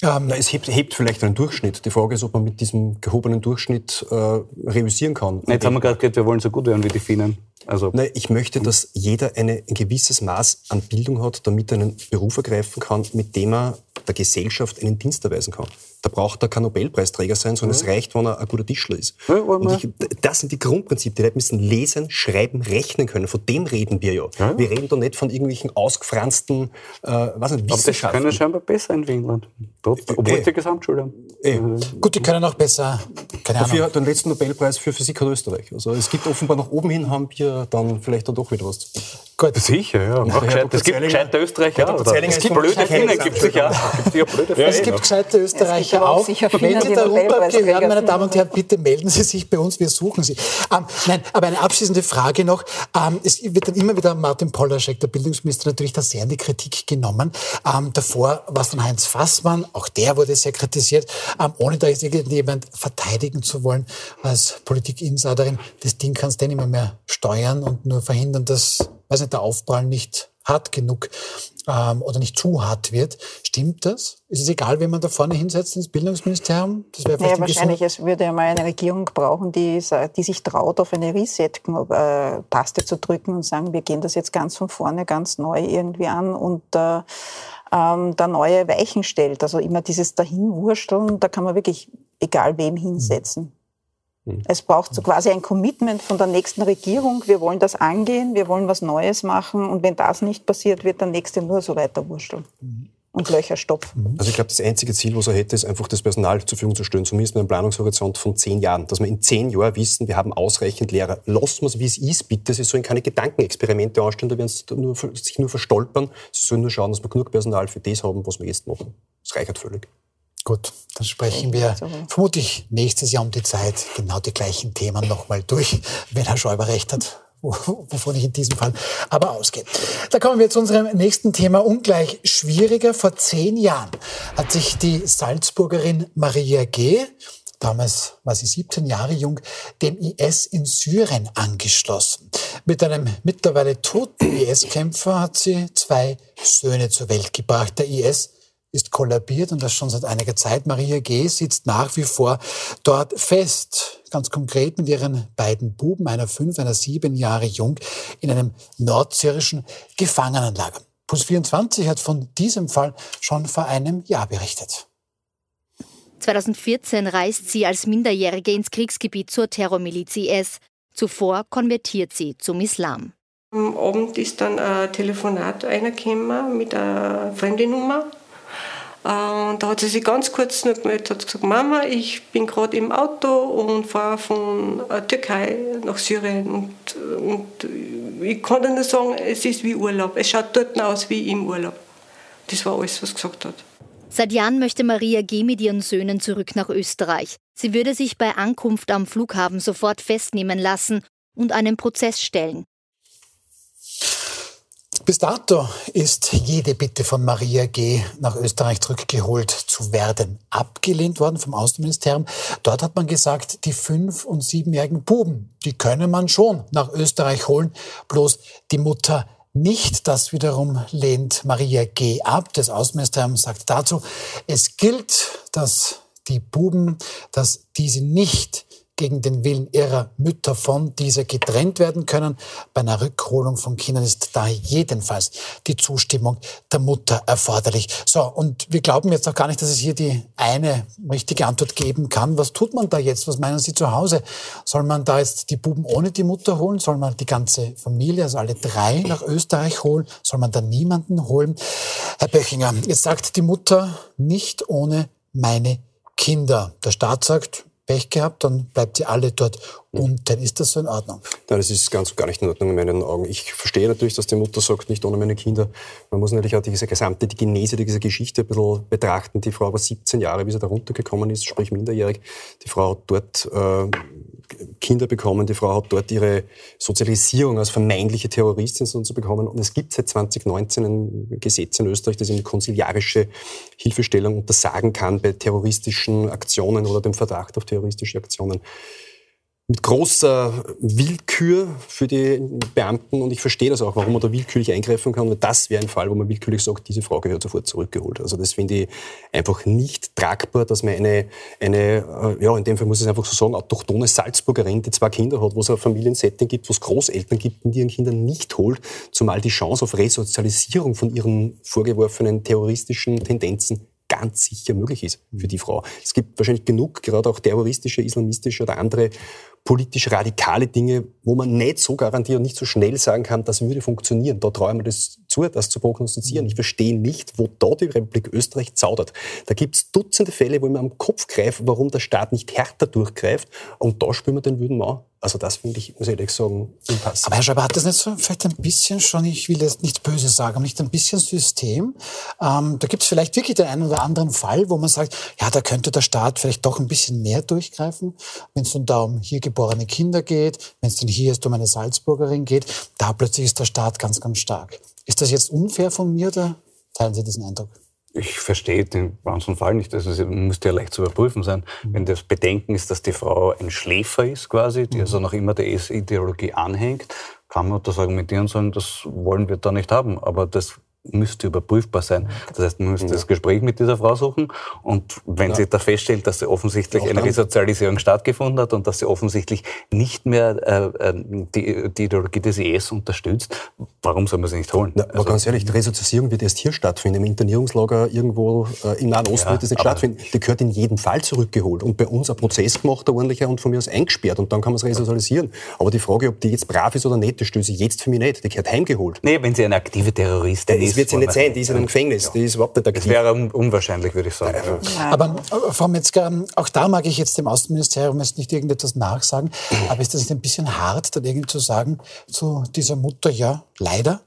Ähm, es hebt, hebt, vielleicht einen Durchschnitt. Die Frage ist, ob man mit diesem gehobenen Durchschnitt äh, reüssieren kann. Jetzt haben wir gerade gehört, wir wollen so gut werden wie die Finnen. Also Nein, ich möchte, dass jeder eine, ein gewisses Maß an Bildung hat, damit er einen Beruf ergreifen kann, mit dem er der Gesellschaft einen Dienst erweisen kann. Da braucht er kein Nobelpreisträger sein, sondern ja. es reicht, wenn er ein guter Tischler ist. Ja, ich, das sind die Grundprinzipien. Die Leute müssen lesen, schreiben, rechnen können. Von dem reden wir ja. ja. Wir reden da nicht von irgendwelchen ausgefransten äh, was nicht, Aber das können scheinbar besser in Finnland. Dort, obwohl äh, die Gesamtschule haben. Äh. Gut, die können auch besser. Keine Dafür Ahnung. den letzten Nobelpreis für Physik hat Österreich. Also es gibt offenbar nach oben hin haben wir dann vielleicht dann doch wieder was. Gut. Sicher, ja. Na, gescheit, es gibt gescheite Österreicher. Es gibt blöde Finnen, gibt es ja. Es gibt gescheite Österreicher auch. Wenn Sie darunter gehören, meine Damen und Herren, bitte melden Sie sich bei uns, wir suchen Sie. Ähm, nein, aber eine abschließende Frage noch. Ähm, es wird dann immer wieder Martin Polaschek, der Bildungsminister, natürlich da sehr in die Kritik genommen. Ähm, davor war es dann Heinz Fassmann, auch der wurde sehr kritisiert, ähm, ohne da jetzt irgendjemand verteidigen zu wollen als Politik-Insiderin. Das Ding kannst du nicht mehr steuern und nur verhindern, dass weiß nicht, der Aufprall nicht hart genug ähm, oder nicht zu hart wird. Stimmt das? Ist es egal, wen man da vorne hinsetzt ins Bildungsministerium? Das wäre naja, wahrscheinlich. Es würde ja mal eine Regierung brauchen, die, die sich traut, auf eine Reset-Taste zu drücken und sagen, wir gehen das jetzt ganz von vorne, ganz neu irgendwie an und äh, ähm, da neue Weichen stellt. Also immer dieses Dahinwursteln, da kann man wirklich egal wem hinsetzen. Mhm. Es braucht so quasi ein Commitment von der nächsten Regierung. Wir wollen das angehen, wir wollen was Neues machen und wenn das nicht passiert, wird der nächste nur so weiter wursteln. Mhm. Und Löcher stopfen. Mhm. Also ich glaube, das einzige Ziel, was er hätte, ist einfach das Personal zur Verfügung zu stellen, zumindest mit einem Planungshorizont von zehn Jahren. Dass wir in zehn Jahren wissen, wir haben ausreichend Lehrer. Lassen wir es, wie es ist, bitte. Sie sollen keine Gedankenexperimente anstellen, da werden sie nur, sich nur verstolpern. Sie sollen nur schauen, dass wir genug Personal für das haben, was wir jetzt machen. Das reicht völlig. Gut, dann sprechen wir vermutlich nächstes Jahr um die Zeit genau die gleichen Themen nochmal durch, wenn Herr Schäuber recht hat wovon ich in diesem Fall aber ausgehe. Da kommen wir zu unserem nächsten Thema, ungleich schwieriger. Vor zehn Jahren hat sich die Salzburgerin Maria G., damals war sie 17 Jahre jung, dem IS in Syrien angeschlossen. Mit einem mittlerweile toten IS-Kämpfer hat sie zwei Söhne zur Welt gebracht. Der IS ist kollabiert und das schon seit einiger Zeit. Maria G. sitzt nach wie vor dort fest, ganz konkret mit ihren beiden Buben, einer fünf, einer sieben Jahre jung, in einem nordsyrischen Gefangenenlager. Puls 24 hat von diesem Fall schon vor einem Jahr berichtet. 2014 reist sie als Minderjährige ins Kriegsgebiet zur Terrormiliz IS. Zuvor konvertiert sie zum Islam. Am Abend ist dann ein Telefonat einer mit einer Freundennummer und äh, da hat sie sich ganz kurz noch gemeldet, hat gesagt, Mama, ich bin gerade im Auto und fahre von äh, Türkei nach Syrien. Und, und ich dir nur sagen, es ist wie Urlaub. Es schaut dort aus wie im Urlaub. Das war alles, was sie gesagt hat. Seit Jahren möchte Maria G. mit ihren Söhnen zurück nach Österreich. Sie würde sich bei Ankunft am Flughafen sofort festnehmen lassen und einen Prozess stellen. Bis dato ist jede Bitte von Maria G. nach Österreich zurückgeholt zu werden abgelehnt worden vom Außenministerium. Dort hat man gesagt, die fünf- und siebenjährigen Buben, die könne man schon nach Österreich holen, bloß die Mutter nicht. Das wiederum lehnt Maria G. ab. Das Außenministerium sagt dazu, es gilt, dass die Buben, dass diese nicht gegen den Willen ihrer Mütter von dieser getrennt werden können. Bei einer Rückholung von Kindern ist daher jedenfalls die Zustimmung der Mutter erforderlich. So, und wir glauben jetzt auch gar nicht, dass es hier die eine richtige Antwort geben kann. Was tut man da jetzt? Was meinen Sie zu Hause? Soll man da jetzt die Buben ohne die Mutter holen? Soll man die ganze Familie, also alle drei nach Österreich holen? Soll man da niemanden holen? Herr Böchinger, jetzt sagt die Mutter nicht ohne meine Kinder. Der Staat sagt, Pech gehabt, dann bleibt sie alle dort unten. Ist das so in Ordnung? Nein, das ist ganz gar nicht in Ordnung in meinen Augen. Ich verstehe natürlich, dass die Mutter sagt, nicht ohne meine Kinder. Man muss natürlich auch diese gesamte die Genese dieser Geschichte ein bisschen betrachten. Die Frau war 17 Jahre, wie sie da runtergekommen ist, sprich minderjährig. Die Frau hat dort äh, Kinder bekommen. Die Frau hat dort ihre Sozialisierung als vermeintliche Terroristin so bekommen. Und es gibt seit 2019 ein Gesetz in Österreich, das eine konsiliarische Hilfestellung untersagen kann bei terroristischen Aktionen oder dem Verdacht auf terroristische Aktionen mit großer Willkür für die Beamten und ich verstehe das auch, warum man da willkürlich eingreifen kann. Und das wäre ein Fall, wo man willkürlich sagt, diese Frau gehört sofort zurückgeholt. Also das finde ich einfach nicht tragbar, dass man eine, eine, äh, ja, in dem Fall muss ich es einfach so sagen, autochtone Salzburgerin, die zwei Kinder hat, wo es ein Familiensetting gibt, wo es Großeltern gibt, die ihren Kindern nicht holt, zumal die Chance auf Resozialisierung von ihren vorgeworfenen terroristischen Tendenzen ganz sicher möglich ist für die Frau. Es gibt wahrscheinlich genug, gerade auch terroristische, islamistische oder andere politisch radikale Dinge, wo man nicht so garantiert und nicht so schnell sagen kann, das würde funktionieren. Da ich mir das zu, das zu prognostizieren. Ich verstehe nicht, wo da die Republik Österreich zaudert. Da gibt es Dutzende Fälle, wo ich mir am Kopf greife, warum der Staat nicht härter durchgreift. Und da spüren wir den Wüden Mau. Also das finde ich, muss ich ehrlich sagen, unpassend. Aber Herr Schreiber, hat das nicht so vielleicht ein bisschen schon, ich will jetzt nichts Böses sagen, aber nicht ein bisschen System? Ähm, da gibt es vielleicht wirklich den einen oder anderen Fall, wo man sagt, ja, da könnte der Staat vielleicht doch ein bisschen mehr durchgreifen, wenn es da um hier geborene Kinder geht, wenn es denn hier ist um eine Salzburgerin geht, da plötzlich ist der Staat ganz, ganz stark. Ist das jetzt unfair von mir oder teilen Sie diesen Eindruck? Ich verstehe den ganzen Fall nicht. Das also müsste ja leicht zu überprüfen sein. Mhm. Wenn das Bedenken ist, dass die Frau ein Schläfer ist quasi, die mhm. also noch immer der ideologie anhängt, kann man das argumentieren und sagen, das wollen wir da nicht haben. Aber das müsste überprüfbar sein. Das heißt, man müsste ja. das Gespräch mit dieser Frau suchen und wenn ja. sie da feststellt, dass sie offensichtlich eine Resozialisierung stattgefunden hat und dass sie offensichtlich nicht mehr äh, äh die, die, Ideologie des IS unterstützt, warum soll man sie nicht holen? Na, also, ganz ehrlich, die Resozialisierung wird erst hier stattfinden. Im Internierungslager irgendwo äh, im Nahen Osten ja, wird das nicht stattfinden. Die gehört in jedem Fall zurückgeholt und bei uns ein Prozess gemacht, ein ordentlicher und von mir aus eingesperrt und dann kann man es resozialisieren. Aber die Frage, ob die jetzt brav ist oder nicht, das stößt sich jetzt für mich nicht. Die gehört heimgeholt. Nee, wenn sie eine aktive Terroristin ist, wird sie nicht sein, die ist in einem Gefängnis, ja. die ist überhaupt nicht aktiv. Das wäre unwahrscheinlich, würde ich sagen. Ja. Aber äh, Frau Metzger, auch da mag ich jetzt dem Außenministerium jetzt nicht irgendetwas nachsagen, aber ist das nicht ein bisschen hart, dann irgendwie zu sagen zu dieser Mutter, ja, leider,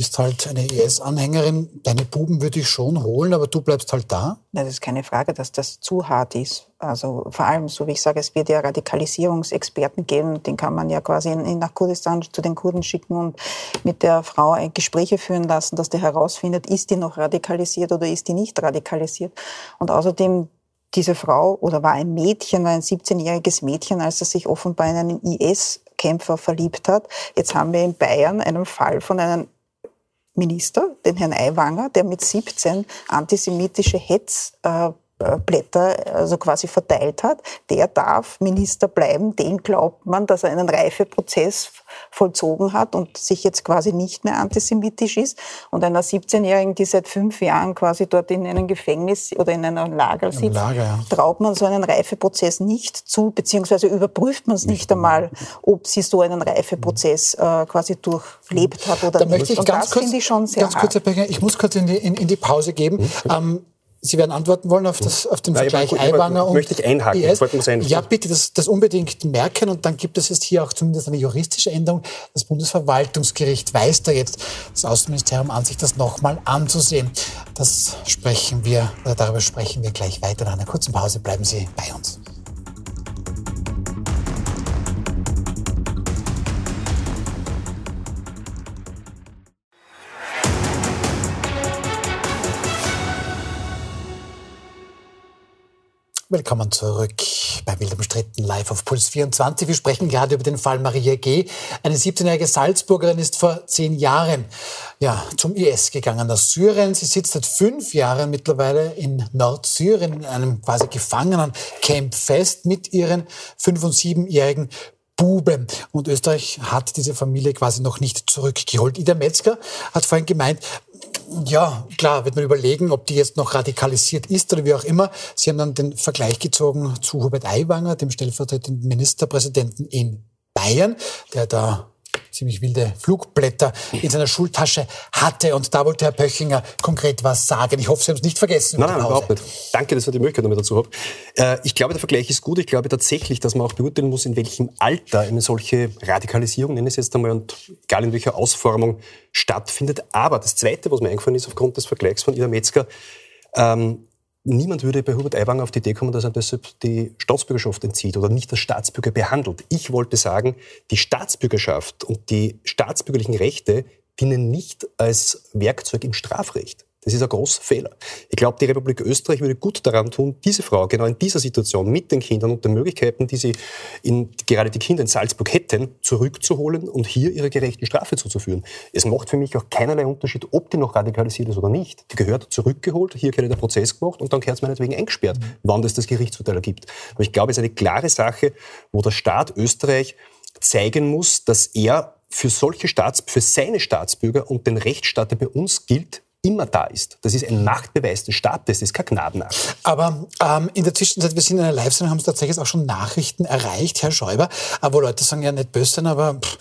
bist halt eine IS-Anhängerin, deine Buben würde ich schon holen, aber du bleibst halt da? Das ist keine Frage, dass das zu hart ist. Also vor allem, so wie ich sage, es wird ja Radikalisierungsexperten geben, den kann man ja quasi in, in nach Kurdistan zu den Kurden schicken und mit der Frau Gespräche führen lassen, dass der herausfindet, ist die noch radikalisiert oder ist die nicht radikalisiert. Und außerdem diese Frau oder war ein Mädchen, war ein 17-jähriges Mädchen, als er sich offenbar in einen IS-Kämpfer verliebt hat. Jetzt haben wir in Bayern einen Fall von einem Minister, den Herrn Aiwanger, der mit 17 antisemitische Hetz äh, Blätter also quasi verteilt hat, der darf Minister bleiben. Den glaubt man, dass er einen Reifeprozess vollzogen hat und sich jetzt quasi nicht mehr antisemitisch ist. Und einer 17-Jährigen, die seit fünf Jahren quasi dort in einem Gefängnis oder in einem Lager sitzt, Lager, ja. traut man so einen Reifeprozess nicht zu, beziehungsweise überprüft man es nicht, nicht einmal, ob sie so einen Reifeprozess äh, quasi durchlebt hat oder da nicht. Möchte ich und ganz das finde ich schon sehr ganz kurz, ich muss kurz in die, in, in die Pause geben. Mhm. Ähm, Sie werden antworten wollen auf, das, auf den Nein, Vergleich Aiwanger und möchte ich einhaken. IS. Ich ja, bitte, das, das unbedingt merken. Und dann gibt es jetzt hier auch zumindest eine juristische Änderung. Das Bundesverwaltungsgericht weist da jetzt das Außenministerium an, sich das nochmal anzusehen. Das sprechen wir, oder darüber sprechen wir gleich weiter. Nach einer kurzen Pause bleiben Sie bei uns. Willkommen zurück bei Wild umstritten live auf Puls 24. Wir sprechen gerade über den Fall Maria G. Eine 17-jährige Salzburgerin ist vor zehn Jahren ja, zum IS gegangen aus Syrien. Sie sitzt seit fünf Jahren mittlerweile in Nordsyrien in einem quasi Gefangenencamp fest mit ihren fünf- und siebenjährigen Buben. Und Österreich hat diese Familie quasi noch nicht zurückgeholt. Ida Metzger hat vorhin gemeint, ja, klar, wird man überlegen, ob die jetzt noch radikalisiert ist oder wie auch immer. Sie haben dann den Vergleich gezogen zu Hubert Aiwanger, dem stellvertretenden Ministerpräsidenten in Bayern, der da ziemlich wilde Flugblätter in seiner Schultasche hatte. Und da wollte Herr Pöchinger konkret was sagen. Ich hoffe, Sie haben es nicht vergessen. Nein, nein, überhaupt nicht. Danke, dass ich die Möglichkeit damit dazu habe. Äh, ich glaube, der Vergleich ist gut. Ich glaube tatsächlich, dass man auch beurteilen muss, in welchem Alter eine solche Radikalisierung, nenne ich es jetzt einmal, und egal in welcher Ausformung stattfindet. Aber das Zweite, was mir eingefallen ist aufgrund des Vergleichs von Ida Metzger, ähm, Niemand würde bei Hubert Aiwanger auf die Idee kommen, dass er deshalb die Staatsbürgerschaft entzieht oder nicht als Staatsbürger behandelt. Ich wollte sagen, die Staatsbürgerschaft und die staatsbürgerlichen Rechte dienen nicht als Werkzeug im Strafrecht. Das ist ein großer Fehler. Ich glaube, die Republik Österreich würde gut daran tun, diese Frau genau in dieser Situation mit den Kindern und den Möglichkeiten, die sie in, gerade die Kinder in Salzburg hätten, zurückzuholen und hier ihre gerechte Strafe zuzuführen. Es macht für mich auch keinerlei Unterschied, ob die noch radikalisiert ist oder nicht. Die gehört zurückgeholt, hier gehört der Prozess gemacht und dann gehört es meinetwegen eingesperrt, mhm. wann es das Gerichtsurteil gibt. Aber ich glaube, es ist eine klare Sache, wo der Staat Österreich zeigen muss, dass er für solche Staats, für seine Staatsbürger und den Rechtsstaat, der bei uns gilt, immer da ist. Das ist ein Machtbeweis des Staates, das ist kein Gnadenakt. Aber ähm, in der Zwischenzeit, wir sind in einer Live-Sendung, haben es tatsächlich auch schon Nachrichten erreicht, Herr Schäuber, wo Leute sagen, ja nicht böse sein, aber pff,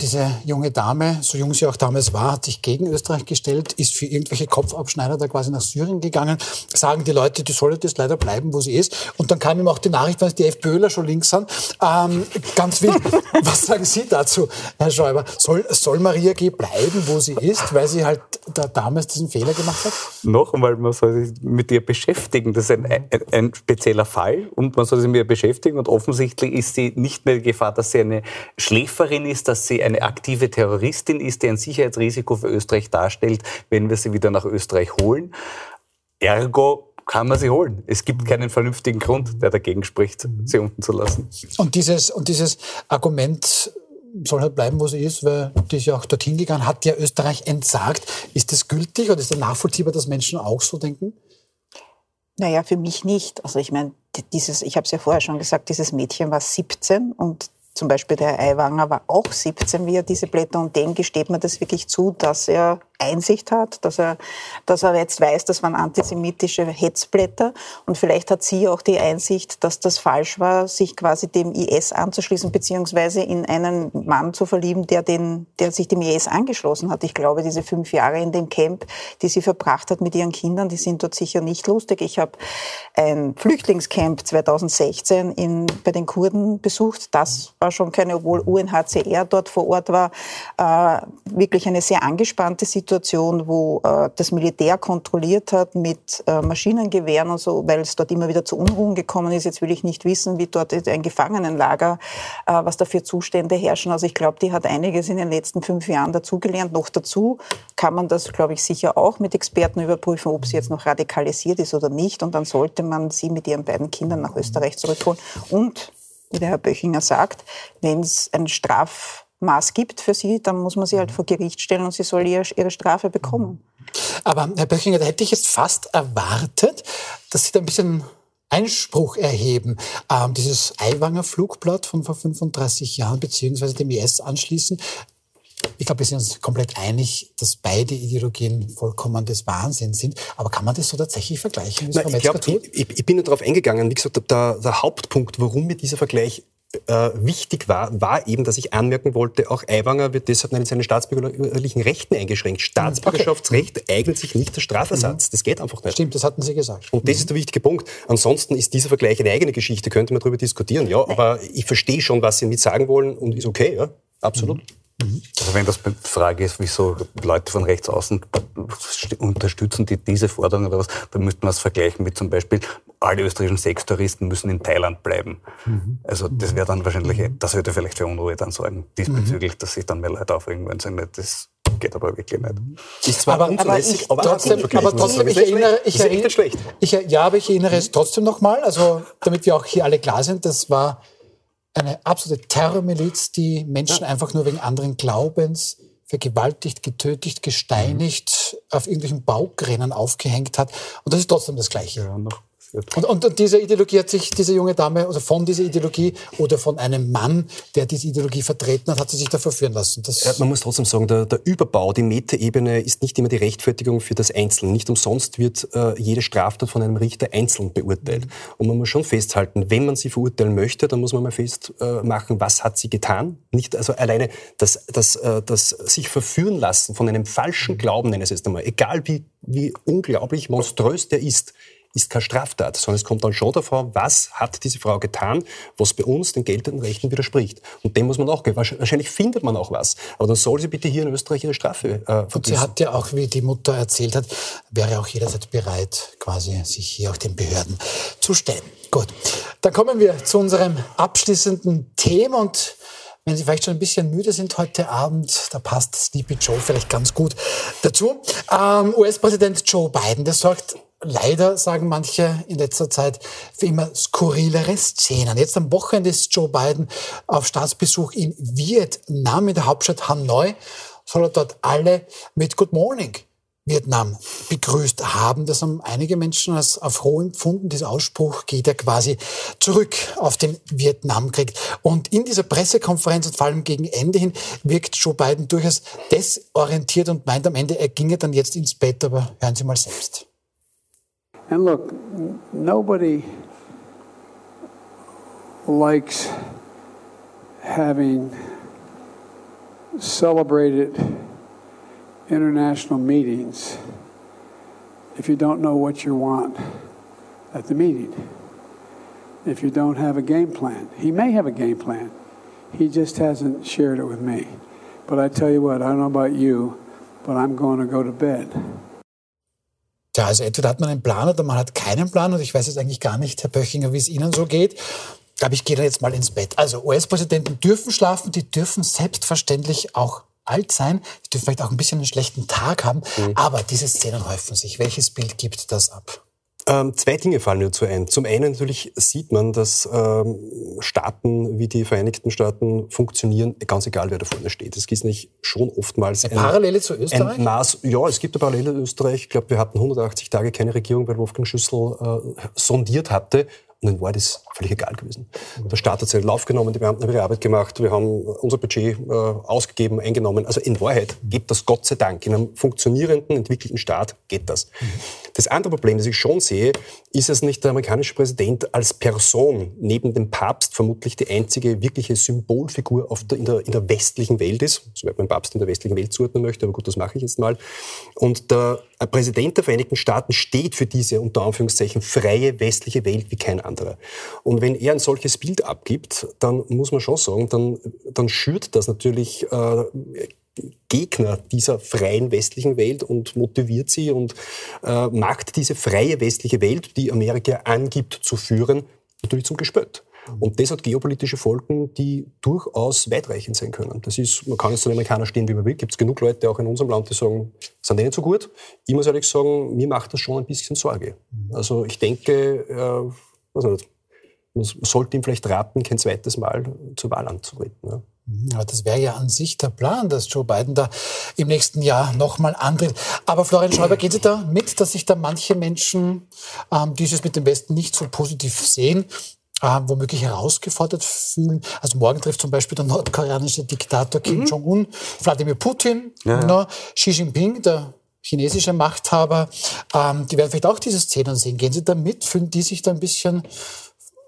diese junge Dame, so jung sie auch damals war, hat sich gegen Österreich gestellt, ist für irgendwelche Kopfabschneider da quasi nach Syrien gegangen, sagen die Leute, die soll jetzt leider bleiben, wo sie ist. Und dann kam ihm auch die Nachricht, weil die FPÖler schon links sind. Ähm, ganz wild. Was sagen Sie dazu, Herr Schäuber? Soll, soll Maria G. bleiben, wo sie ist, weil sie halt da damals diesen Fehler gemacht hat? Noch einmal, man soll sich mit ihr beschäftigen. Das ist ein, ein, ein, spezieller Fall und man soll sich mit ihr beschäftigen. Und offensichtlich ist sie nicht mehr die Gefahr, dass sie eine Schläferin ist, dass sie eine aktive Terroristin ist, die ein Sicherheitsrisiko für Österreich darstellt, wenn wir sie wieder nach Österreich holen. Ergo kann man sie holen. Es gibt keinen vernünftigen Grund, der dagegen spricht, sie unten zu lassen. Und dieses, und dieses Argument soll halt bleiben, wo sie ist, weil die ist ja auch dorthin gegangen, hat ja Österreich entsagt. Ist das gültig oder ist das nachvollziehbar, dass Menschen auch so denken? Naja, für mich nicht. Also ich meine, dieses, ich habe es ja vorher schon gesagt, dieses Mädchen war 17 und zum Beispiel der Herr Aiwanger war auch 17, wie er diese Blätter und dem gesteht man das wirklich zu, dass er Einsicht hat, dass er, dass er jetzt weiß, das waren antisemitische Hetzblätter. Und vielleicht hat sie auch die Einsicht, dass das falsch war, sich quasi dem IS anzuschließen, beziehungsweise in einen Mann zu verlieben, der, den, der sich dem IS angeschlossen hat. Ich glaube, diese fünf Jahre in dem Camp, die sie verbracht hat mit ihren Kindern, die sind dort sicher nicht lustig. Ich habe ein Flüchtlingscamp 2016 in, bei den Kurden besucht. Das war schon keine, obwohl UNHCR dort vor Ort war, äh, wirklich eine sehr angespannte Situation. Wo äh, das Militär kontrolliert hat mit äh, Maschinengewehren und so, weil es dort immer wieder zu Unruhen gekommen ist. Jetzt will ich nicht wissen, wie dort ein Gefangenenlager, was da für Zustände herrschen. Also ich glaube, die hat einiges in den letzten fünf Jahren dazugelernt. Noch dazu kann man das, glaube ich, sicher auch mit Experten überprüfen, ob sie jetzt noch radikalisiert ist oder nicht. Und dann sollte man sie mit ihren beiden Kindern nach Österreich zurückholen. Und wie der Herr Böchinger sagt, wenn es ein Straf Maß gibt für sie, dann muss man sie halt vor Gericht stellen und sie soll ihre Strafe bekommen. Aber Herr Böchinger, da hätte ich jetzt fast erwartet, dass Sie da ein bisschen Einspruch erheben. Ähm, dieses Eiwanger Flugblatt von vor 35 Jahren beziehungsweise dem IS anschließen. Ich glaube, wir sind uns komplett einig, dass beide Ideologien vollkommen des Wahnsinns sind. Aber kann man das so tatsächlich vergleichen? Nein, ich, glaub, ich, ich, bin nur darauf eingegangen. Wie gesagt, der, der Hauptpunkt, warum mir dieser Vergleich äh, wichtig war, war eben, dass ich anmerken wollte, auch Aiwanger wird deshalb in seine staatsbürgerlichen Rechten eingeschränkt. Staatsbürgerschaftsrecht okay. eignet sich nicht als Strafersatz. Mhm. Das geht einfach nicht. Stimmt, das hatten Sie gesagt. Und das mhm. ist der wichtige Punkt. Ansonsten ist dieser Vergleich eine eigene Geschichte, könnte man darüber diskutieren. Ja, aber ich verstehe schon, was Sie mit sagen wollen und ist okay, ja, absolut. Mhm. Mhm. Also wenn das die Frage ist, wieso Leute von rechts außen unterstützen die diese Forderung oder was, dann müsste man es vergleichen mit zum Beispiel, alle österreichischen Sextouristen müssen in Thailand bleiben. Mhm. Also das wäre dann wahrscheinlich, mhm. das würde vielleicht für Unruhe dann sorgen, diesbezüglich, mhm. dass sich dann mehr Leute aufregen, sie nicht das geht aber wirklich nicht. Ist zwar aber, unzulässig, aber, trotzdem, aber trotzdem, ich erinnere, ich erinnere. Ich, ja, aber ich erinnere es trotzdem nochmal, also damit wir auch hier alle klar sind, das war eine absolute Terrormiliz, die Menschen ja. einfach nur wegen anderen Glaubens vergewaltigt, getötet, gesteinigt, mhm. auf irgendwelchen Baugränen aufgehängt hat. Und das ist trotzdem das Gleiche. Ja, noch. Und, und, und diese Ideologie hat sich diese junge Dame, also von dieser Ideologie oder von einem Mann, der diese Ideologie vertreten hat, hat sie sich dafür führen lassen. Ja, man muss trotzdem sagen, der, der Überbau, die Metaebene ist nicht immer die Rechtfertigung für das Einzelne. Nicht umsonst wird äh, jede Straftat von einem Richter einzeln beurteilt. Mhm. Und man muss schon festhalten, wenn man sie verurteilen möchte, dann muss man mal festmachen, äh, was hat sie getan. Nicht also alleine das, das, äh, das sich verführen lassen von einem falschen Glauben, nenne ich es jetzt einmal, egal wie, wie unglaublich monströs der ist, ist keine Straftat, sondern es kommt dann schon davor, was hat diese Frau getan, was bei uns den geltenden Rechten widerspricht. Und dem muss man auch gehen. Wahrscheinlich findet man auch was. Aber dann soll sie bitte hier in Österreich ihre Strafe äh, Und sie hat ja auch, wie die Mutter erzählt hat, wäre auch jederzeit bereit, quasi sich hier auch den Behörden zu stellen. Gut, dann kommen wir zu unserem abschließenden Thema und wenn Sie vielleicht schon ein bisschen müde sind heute Abend, da passt Sleepy Joe vielleicht ganz gut dazu. Ähm, US-Präsident Joe Biden, der sorgt leider, sagen manche in letzter Zeit, für immer skurrilere Szenen. Jetzt am Wochenende ist Joe Biden auf Staatsbesuch in Vietnam, in der Hauptstadt Hanoi, soll er dort alle mit Good Morning Vietnam begrüßt haben. Das haben einige Menschen als auf froh empfunden. Dieser Ausspruch geht ja quasi zurück auf den Vietnamkrieg. Und in dieser Pressekonferenz und vor allem gegen Ende hin wirkt Joe Biden durchaus desorientiert und meint am Ende, er ginge dann jetzt ins Bett. Aber hören Sie mal selbst. And look, nobody likes having celebrated international meetings if you don't know what you want at the meeting. If you don't have a game plan. He may have a game plan. He just hasn't shared it with me. But I tell you what, I don't know about you, but I'm going to go to bed. Tja, also entweder hat man einen Plan oder man hat keinen Plan und ich weiß jetzt eigentlich gar nicht, Herr Böchinger, wie es Ihnen so geht. Aber ich gehe da jetzt mal ins Bett. Also US-Präsidenten dürfen schlafen, die dürfen selbstverständlich auch alt sein, die dürfen vielleicht auch ein bisschen einen schlechten Tag haben, mhm. aber diese Szenen häufen sich. Welches Bild gibt das ab? Ähm, zwei Dinge fallen mir dazu ein. Zum einen natürlich sieht man, dass ähm, Staaten wie die Vereinigten Staaten funktionieren, ganz egal wer da vorne steht. Es gibt nicht schon oftmals eine Parallele zu Österreich? Ein Maß, ja, es gibt eine Parallele zu Österreich. Ich glaube, wir hatten 180 Tage keine Regierung, weil Wolfgang Schüssel äh, sondiert hatte. Und dann war das völlig egal gewesen. Der Staat hat seinen Lauf genommen, die Beamten haben ihre Arbeit gemacht, wir haben unser Budget äh, ausgegeben, eingenommen. Also in Wahrheit geht das Gott sei Dank. In einem funktionierenden, entwickelten Staat geht das. Das andere Problem, das ich schon sehe, ist es nicht der amerikanische Präsident als Person neben dem Papst vermutlich die einzige wirkliche Symbolfigur der, in, der, in, der, westlichen Welt ist, soweit man Papst in der westlichen Welt zuordnen möchte, aber gut, das mache ich jetzt mal. Und der Präsident der Vereinigten Staaten steht für diese unter Anführungszeichen freie westliche Welt wie kein anderer. Und wenn er ein solches Bild abgibt, dann muss man schon sagen, dann, dann schürt das natürlich äh, Gegner dieser freien westlichen Welt und motiviert sie und äh, macht diese freie westliche Welt, die Amerika angibt zu führen, natürlich zum Gespött. Und das hat geopolitische Folgen, die durchaus weitreichend sein können. Das ist, man kann jetzt zu den Amerikanern stehen, wie man will. Gibt es genug Leute auch in unserem Land, die sagen, sind die nicht so gut. Ich muss ehrlich sagen, mir macht das schon ein bisschen Sorge. Also ich denke, äh, weiß nicht, man sollte ihm vielleicht raten, kein zweites Mal zur Wahl anzutreten. Ja. Ja, das wäre ja an sich der Plan, dass Joe Biden da im nächsten Jahr nochmal antritt. Aber Florian Schäuber, gehen Sie da mit, dass sich da manche Menschen, ähm, die es mit dem Westen nicht so positiv sehen, äh, womöglich herausgefordert fühlen? Also morgen trifft zum Beispiel der nordkoreanische Diktator Kim mhm. Jong-un, Wladimir Putin, ja, ja. Ne, Xi Jinping, der chinesische Machthaber. Ähm, die werden vielleicht auch diese Szenen sehen. Gehen Sie da mit? Fühlen die sich da ein bisschen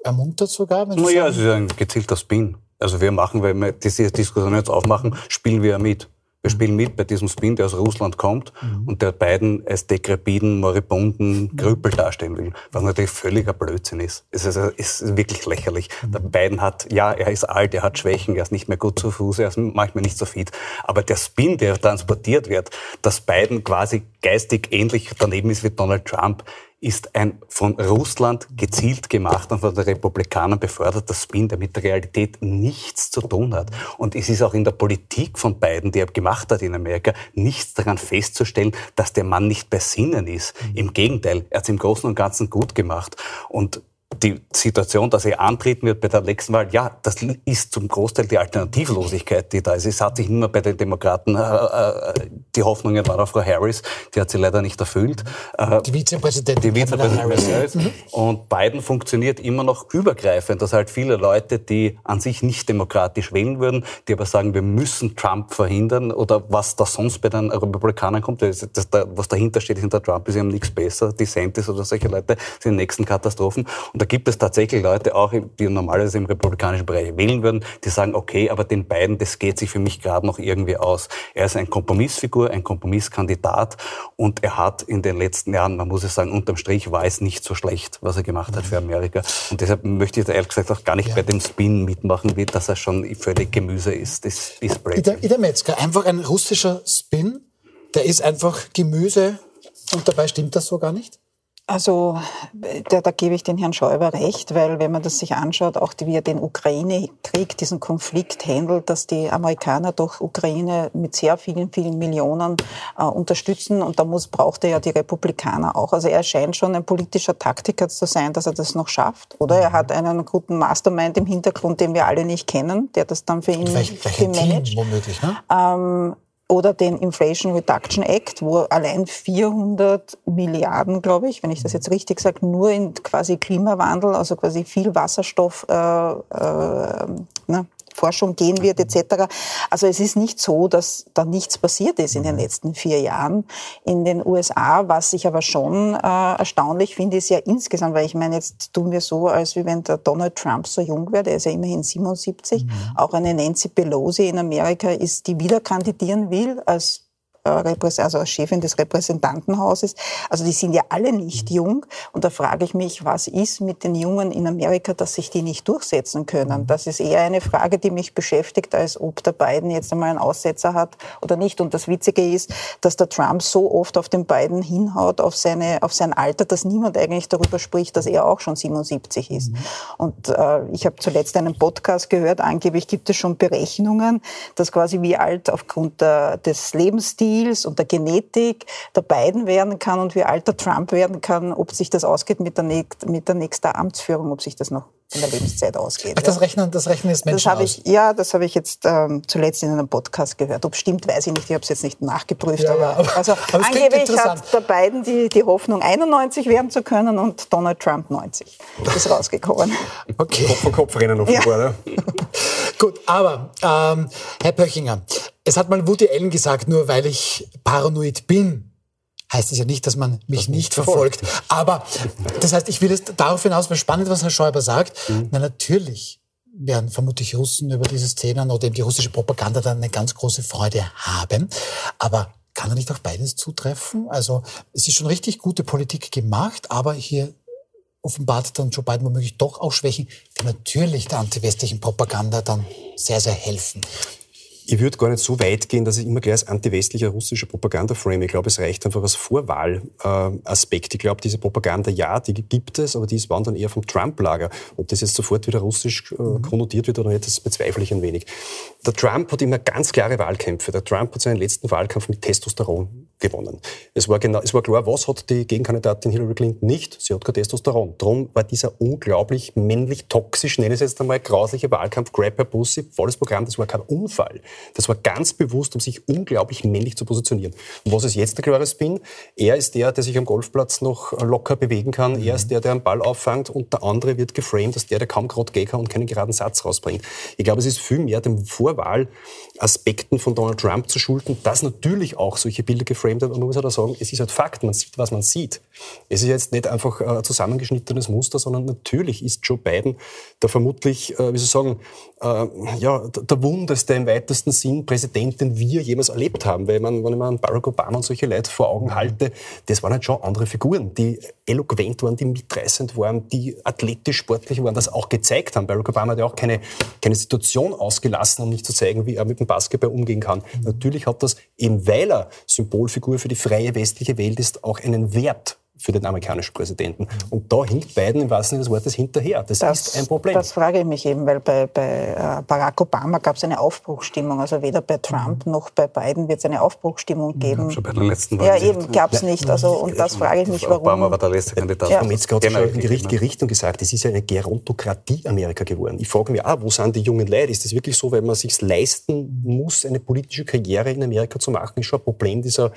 ermuntert sogar? Naja, es ist ein gezielter Spin. Also wir machen, weil wir diese Diskussion jetzt aufmachen, spielen wir ja mit. Wir spielen mit bei diesem Spin, der aus Russland kommt mhm. und der beiden als dekrepiden, moribunden Krüppel darstellen will, was natürlich völliger Blödsinn ist. Es ist, es ist wirklich lächerlich. Mhm. Der Biden hat, ja, er ist alt, er hat Schwächen, er ist nicht mehr gut zu Fuß, er ist manchmal nicht so fit. Aber der Spin, der transportiert wird, dass Biden quasi geistig ähnlich daneben ist wie Donald Trump, ist ein von Russland gezielt gemacht und von den Republikanern beförderter Spin, der mit der Realität nichts zu tun hat. Und es ist auch in der Politik von Biden, die er gemacht hat in Amerika, nichts daran festzustellen, dass der Mann nicht bei Sinnen ist. Im Gegenteil, er hat es im Großen und Ganzen gut gemacht. Und die Situation, dass er antreten wird bei der nächsten Wahl, ja, das ist zum Großteil die Alternativlosigkeit, die da ist. Es hat sich immer bei den Demokraten, äh, äh, die Hoffnungen waren auf Frau Harris, die hat sie leider nicht erfüllt. Äh, die Vizepräsidentin. Die Vizepräsidentin Harris. Mhm. Und Biden funktioniert immer noch übergreifend, dass halt viele Leute, die an sich nicht demokratisch wählen würden, die aber sagen, wir müssen Trump verhindern oder was da sonst bei den Republikanern kommt, das, das, was dahinter steht hinter Trump, ist eben nichts besser. Die Santis oder solche Leute sind die nächsten Katastrophen. Und da gibt es tatsächlich Leute auch, die normalerweise im republikanischen Bereich wählen würden, die sagen, okay, aber den beiden, das geht sich für mich gerade noch irgendwie aus. Er ist ein Kompromissfigur, ein Kompromisskandidat und er hat in den letzten Jahren, man muss es sagen, unterm Strich war es nicht so schlecht, was er gemacht hat für Amerika. Und deshalb möchte ich da ehrlich gesagt auch gar nicht ja. bei dem Spin mitmachen, wie dass er schon völlig Gemüse ist. Das ist Ida, Ida Metzger, einfach ein russischer Spin, der ist einfach Gemüse und dabei stimmt das so gar nicht? Also da, da gebe ich den Herrn Schäuber recht, weil wenn man das sich anschaut, auch wie er den Ukraine-Krieg, diesen Konflikt handelt, dass die Amerikaner doch Ukraine mit sehr vielen, vielen Millionen äh, unterstützen und da muss, braucht er ja die Republikaner auch. Also er scheint schon ein politischer Taktiker zu sein, dass er das noch schafft. Oder er hat einen guten Mastermind im Hintergrund, den wir alle nicht kennen, der das dann für ihn vielleicht, vielleicht managt. womöglich, ne? Ähm, oder den Inflation Reduction Act, wo allein 400 Milliarden, glaube ich, wenn ich das jetzt richtig sage, nur in quasi Klimawandel, also quasi viel Wasserstoff äh, äh, ne, Forschung gehen wird etc. Also es ist nicht so, dass da nichts passiert ist in den letzten vier Jahren in den USA. Was ich aber schon äh, erstaunlich finde, ist ja insgesamt, weil ich meine, jetzt tun wir so, als wie wenn der Donald Trump so jung wäre, der ist ja immerhin 77. Mhm. Auch eine Nancy Pelosi in Amerika ist, die wieder kandidieren will als also als Chefin des Repräsentantenhauses. Also die sind ja alle nicht mhm. jung. Und da frage ich mich, was ist mit den Jungen in Amerika, dass sich die nicht durchsetzen können? Mhm. Das ist eher eine Frage, die mich beschäftigt, als ob der Biden jetzt einmal einen Aussetzer hat oder nicht. Und das Witzige ist, dass der Trump so oft auf den Biden hinhaut, auf, seine, auf sein Alter, dass niemand eigentlich darüber spricht, dass er auch schon 77 ist. Mhm. Und äh, ich habe zuletzt einen Podcast gehört, angeblich gibt es schon Berechnungen, dass quasi wie alt aufgrund der, des Lebensstils Lebensstils und der Genetik der beiden werden kann und wie alt der Trump werden kann, ob sich das ausgeht mit der, mit der nächsten Amtsführung, ob sich das noch in der Lebenszeit ausgeht. Ach, das Rechnen, das Rechnen ist Menschen das ich, Ja, das habe ich jetzt ähm, zuletzt in einem Podcast gehört. Ob stimmt, weiß ich nicht. Ich habe es jetzt nicht nachgeprüft. Ja, aber, aber, also aber angeblich hat der Biden die, die Hoffnung, 91 werden zu können und Donald Trump 90. Das ist rausgekommen. Okay. Kopf an Kopf rennen offenbar. Ja. Gut, aber ähm, Herr Pöchinger, es hat mal Woody Allen gesagt, nur weil ich paranoid bin, heißt es ja nicht, dass man mich das nicht verfolgt. verfolgt. Aber das heißt, ich will es darauf hinaus, weil spannend, was Herr Schäuber sagt. Mhm. Na, natürlich werden vermutlich Russen über diese Szenen oder eben die russische Propaganda dann eine ganz große Freude haben. Aber kann er nicht auf beides zutreffen? Also es ist schon richtig gute Politik gemacht, aber hier offenbart dann Joe Biden womöglich doch auch Schwächen, die natürlich der antiwestlichen Propaganda dann sehr, sehr helfen. Ich würde gar nicht so weit gehen, dass ich immer gleich als antiwestlicher russischer Propaganda frame. Ich glaube, es reicht einfach als Vorwahlaspekt. Ich glaube, diese Propaganda, ja, die gibt es, aber die ist dann eher vom Trump-Lager. Ob das jetzt sofort wieder russisch äh, mhm. konnotiert wird oder nicht, das bezweifle ich ein wenig. Der Trump hat immer ganz klare Wahlkämpfe. Der Trump hat seinen letzten Wahlkampf mit Testosteron gewonnen. Es war, genau, es war klar, was hat die Gegenkandidatin Hillary Clinton nicht? Sie hat kein Testosteron. Darum war dieser unglaublich männlich toxisch, nenne ich es jetzt einmal, grausliche Wahlkampf, Grab Her Pussy, volles Programm, das war kein Unfall. Das war ganz bewusst, um sich unglaublich männlich zu positionieren. Und was ist jetzt der klare Spin? Er ist der, der sich am Golfplatz noch locker bewegen kann. Er ist der, der einen Ball auffängt und der andere wird geframed als der, der kaum gerade gehen kann und keinen geraden Satz rausbringt. Ich glaube, es ist viel mehr dem Vorwahlaspekten von Donald Trump zu schulden, dass natürlich auch solche Bilder geframed werden. Und man muss halt auch sagen, es ist halt Fakt, man sieht, was man sieht. Es ist jetzt nicht einfach ein zusammengeschnittenes Muster, sondern natürlich ist Joe Biden der vermutlich, äh, wie soll ich sagen, äh, ja, der wundeste im weitesten Sinn Präsident, den wir jemals erlebt haben. Weil man, wenn ich mir an Barack Obama und solche Leute vor Augen halte, das waren halt schon andere Figuren, die eloquent waren, die mitreißend waren, die athletisch, sportlich waren, das auch gezeigt haben. Barack Obama hat ja auch keine, keine Situation ausgelassen, um nicht zu zeigen, wie er mit dem Basketball umgehen kann. Mhm. Natürlich hat das, eben weil er Symbolfigur für die freie westliche Welt ist, auch einen Wert für den amerikanischen Präsidenten. Und da hinkt Biden im wahrsten Sinne des Wortes hinterher. Das, das, ist ein Problem. Das frage ich mich eben, weil bei, bei äh, Barack Obama gab es eine Aufbruchstimmung. Also weder bei Trump mhm. noch bei Biden wird es eine Aufbruchstimmung geben. Ja, schon bei der letzten Wahl. Ja, eben gab es nicht. Also, und das frage ich mich, warum. Obama war der letzte Kandidat. Ja. Metzger hat genau, schon in die richtige Richtung gesagt. Es ist ja eine Gerontokratie Amerika geworden. Ich frage mich, ah, wo sind die jungen Leute? Ist das wirklich so, weil man sich leisten muss, eine politische Karriere in Amerika zu machen? Ist schon ein Problem dieser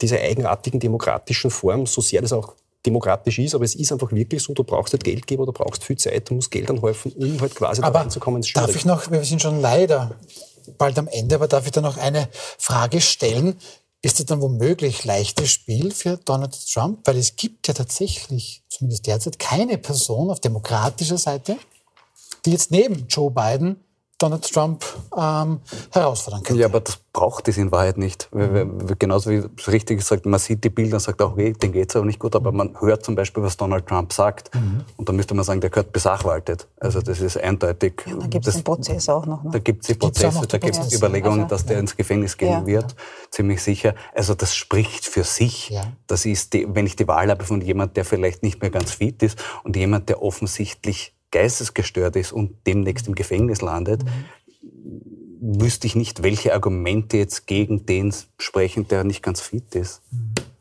dieser eigenartigen demokratischen Form, so sehr das auch demokratisch ist, aber es ist einfach wirklich so, du brauchst nicht Geldgeber, du brauchst viel Zeit, du musst Geld anhäufen, um halt quasi aber da reinzukommen. Darf ich noch, wir sind schon leider bald am Ende, aber darf ich da noch eine Frage stellen? Ist das dann womöglich leichtes Spiel für Donald Trump? Weil es gibt ja tatsächlich, zumindest derzeit, keine Person auf demokratischer Seite, die jetzt neben Joe Biden Donald Trump ähm, herausfordern könnte. Ja, aber das braucht es in Wahrheit nicht. Genauso wie es richtig gesagt, man sieht die Bilder und sagt auch, okay, den geht es aber nicht gut, aber man hört zum Beispiel, was Donald Trump sagt. Mhm. Und da müsste man sagen, der gehört besachwaltet. Also das ist eindeutig. Ja, da gibt es den Prozess auch noch. Ne? Da gibt es die Prozesse, da gibt es Überlegungen, also, dass der ja. ins Gefängnis gehen ja. wird, ziemlich sicher. Also das spricht für sich. Ja. Das ist, die, wenn ich die Wahl habe von jemand, der vielleicht nicht mehr ganz fit ist und jemand, der offensichtlich geistesgestört ist und demnächst im Gefängnis landet, wüsste ich nicht, welche Argumente jetzt gegen den sprechen, der nicht ganz fit ist. Mhm.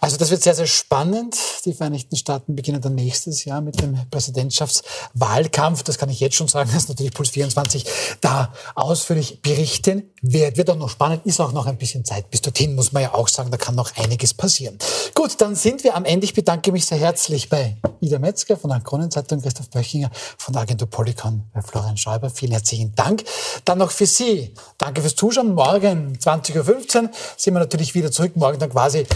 Also das wird sehr, sehr spannend. Die Vereinigten Staaten beginnen dann nächstes Jahr mit dem Präsidentschaftswahlkampf. Das kann ich jetzt schon sagen, dass natürlich Puls 24 da ausführlich berichten wird. Wird auch noch spannend, ist auch noch ein bisschen Zeit. Bis dorthin muss man ja auch sagen, da kann noch einiges passieren. Gut, dann sind wir am Ende. Ich bedanke mich sehr herzlich bei Ida Metzger von der Kronenzeitung, Christoph Böchinger von der Agentur Polycon, bei Florian Schäuber. Vielen herzlichen Dank. Dann noch für Sie. Danke fürs Zuschauen. Morgen 20.15 Uhr sind wir natürlich wieder zurück. Morgen dann quasi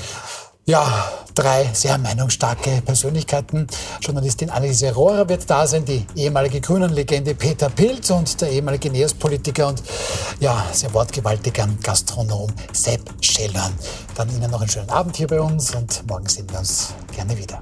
ja, drei sehr meinungsstarke Persönlichkeiten. Journalistin Anneliese Rohrer wird da sein, die ehemalige Grünen-Legende Peter Pilz und der ehemalige Neos-Politiker und ja, sehr wortgewaltiger Gastronom Sepp Schellern. Dann Ihnen noch einen schönen Abend hier bei uns und morgen sehen wir uns gerne wieder.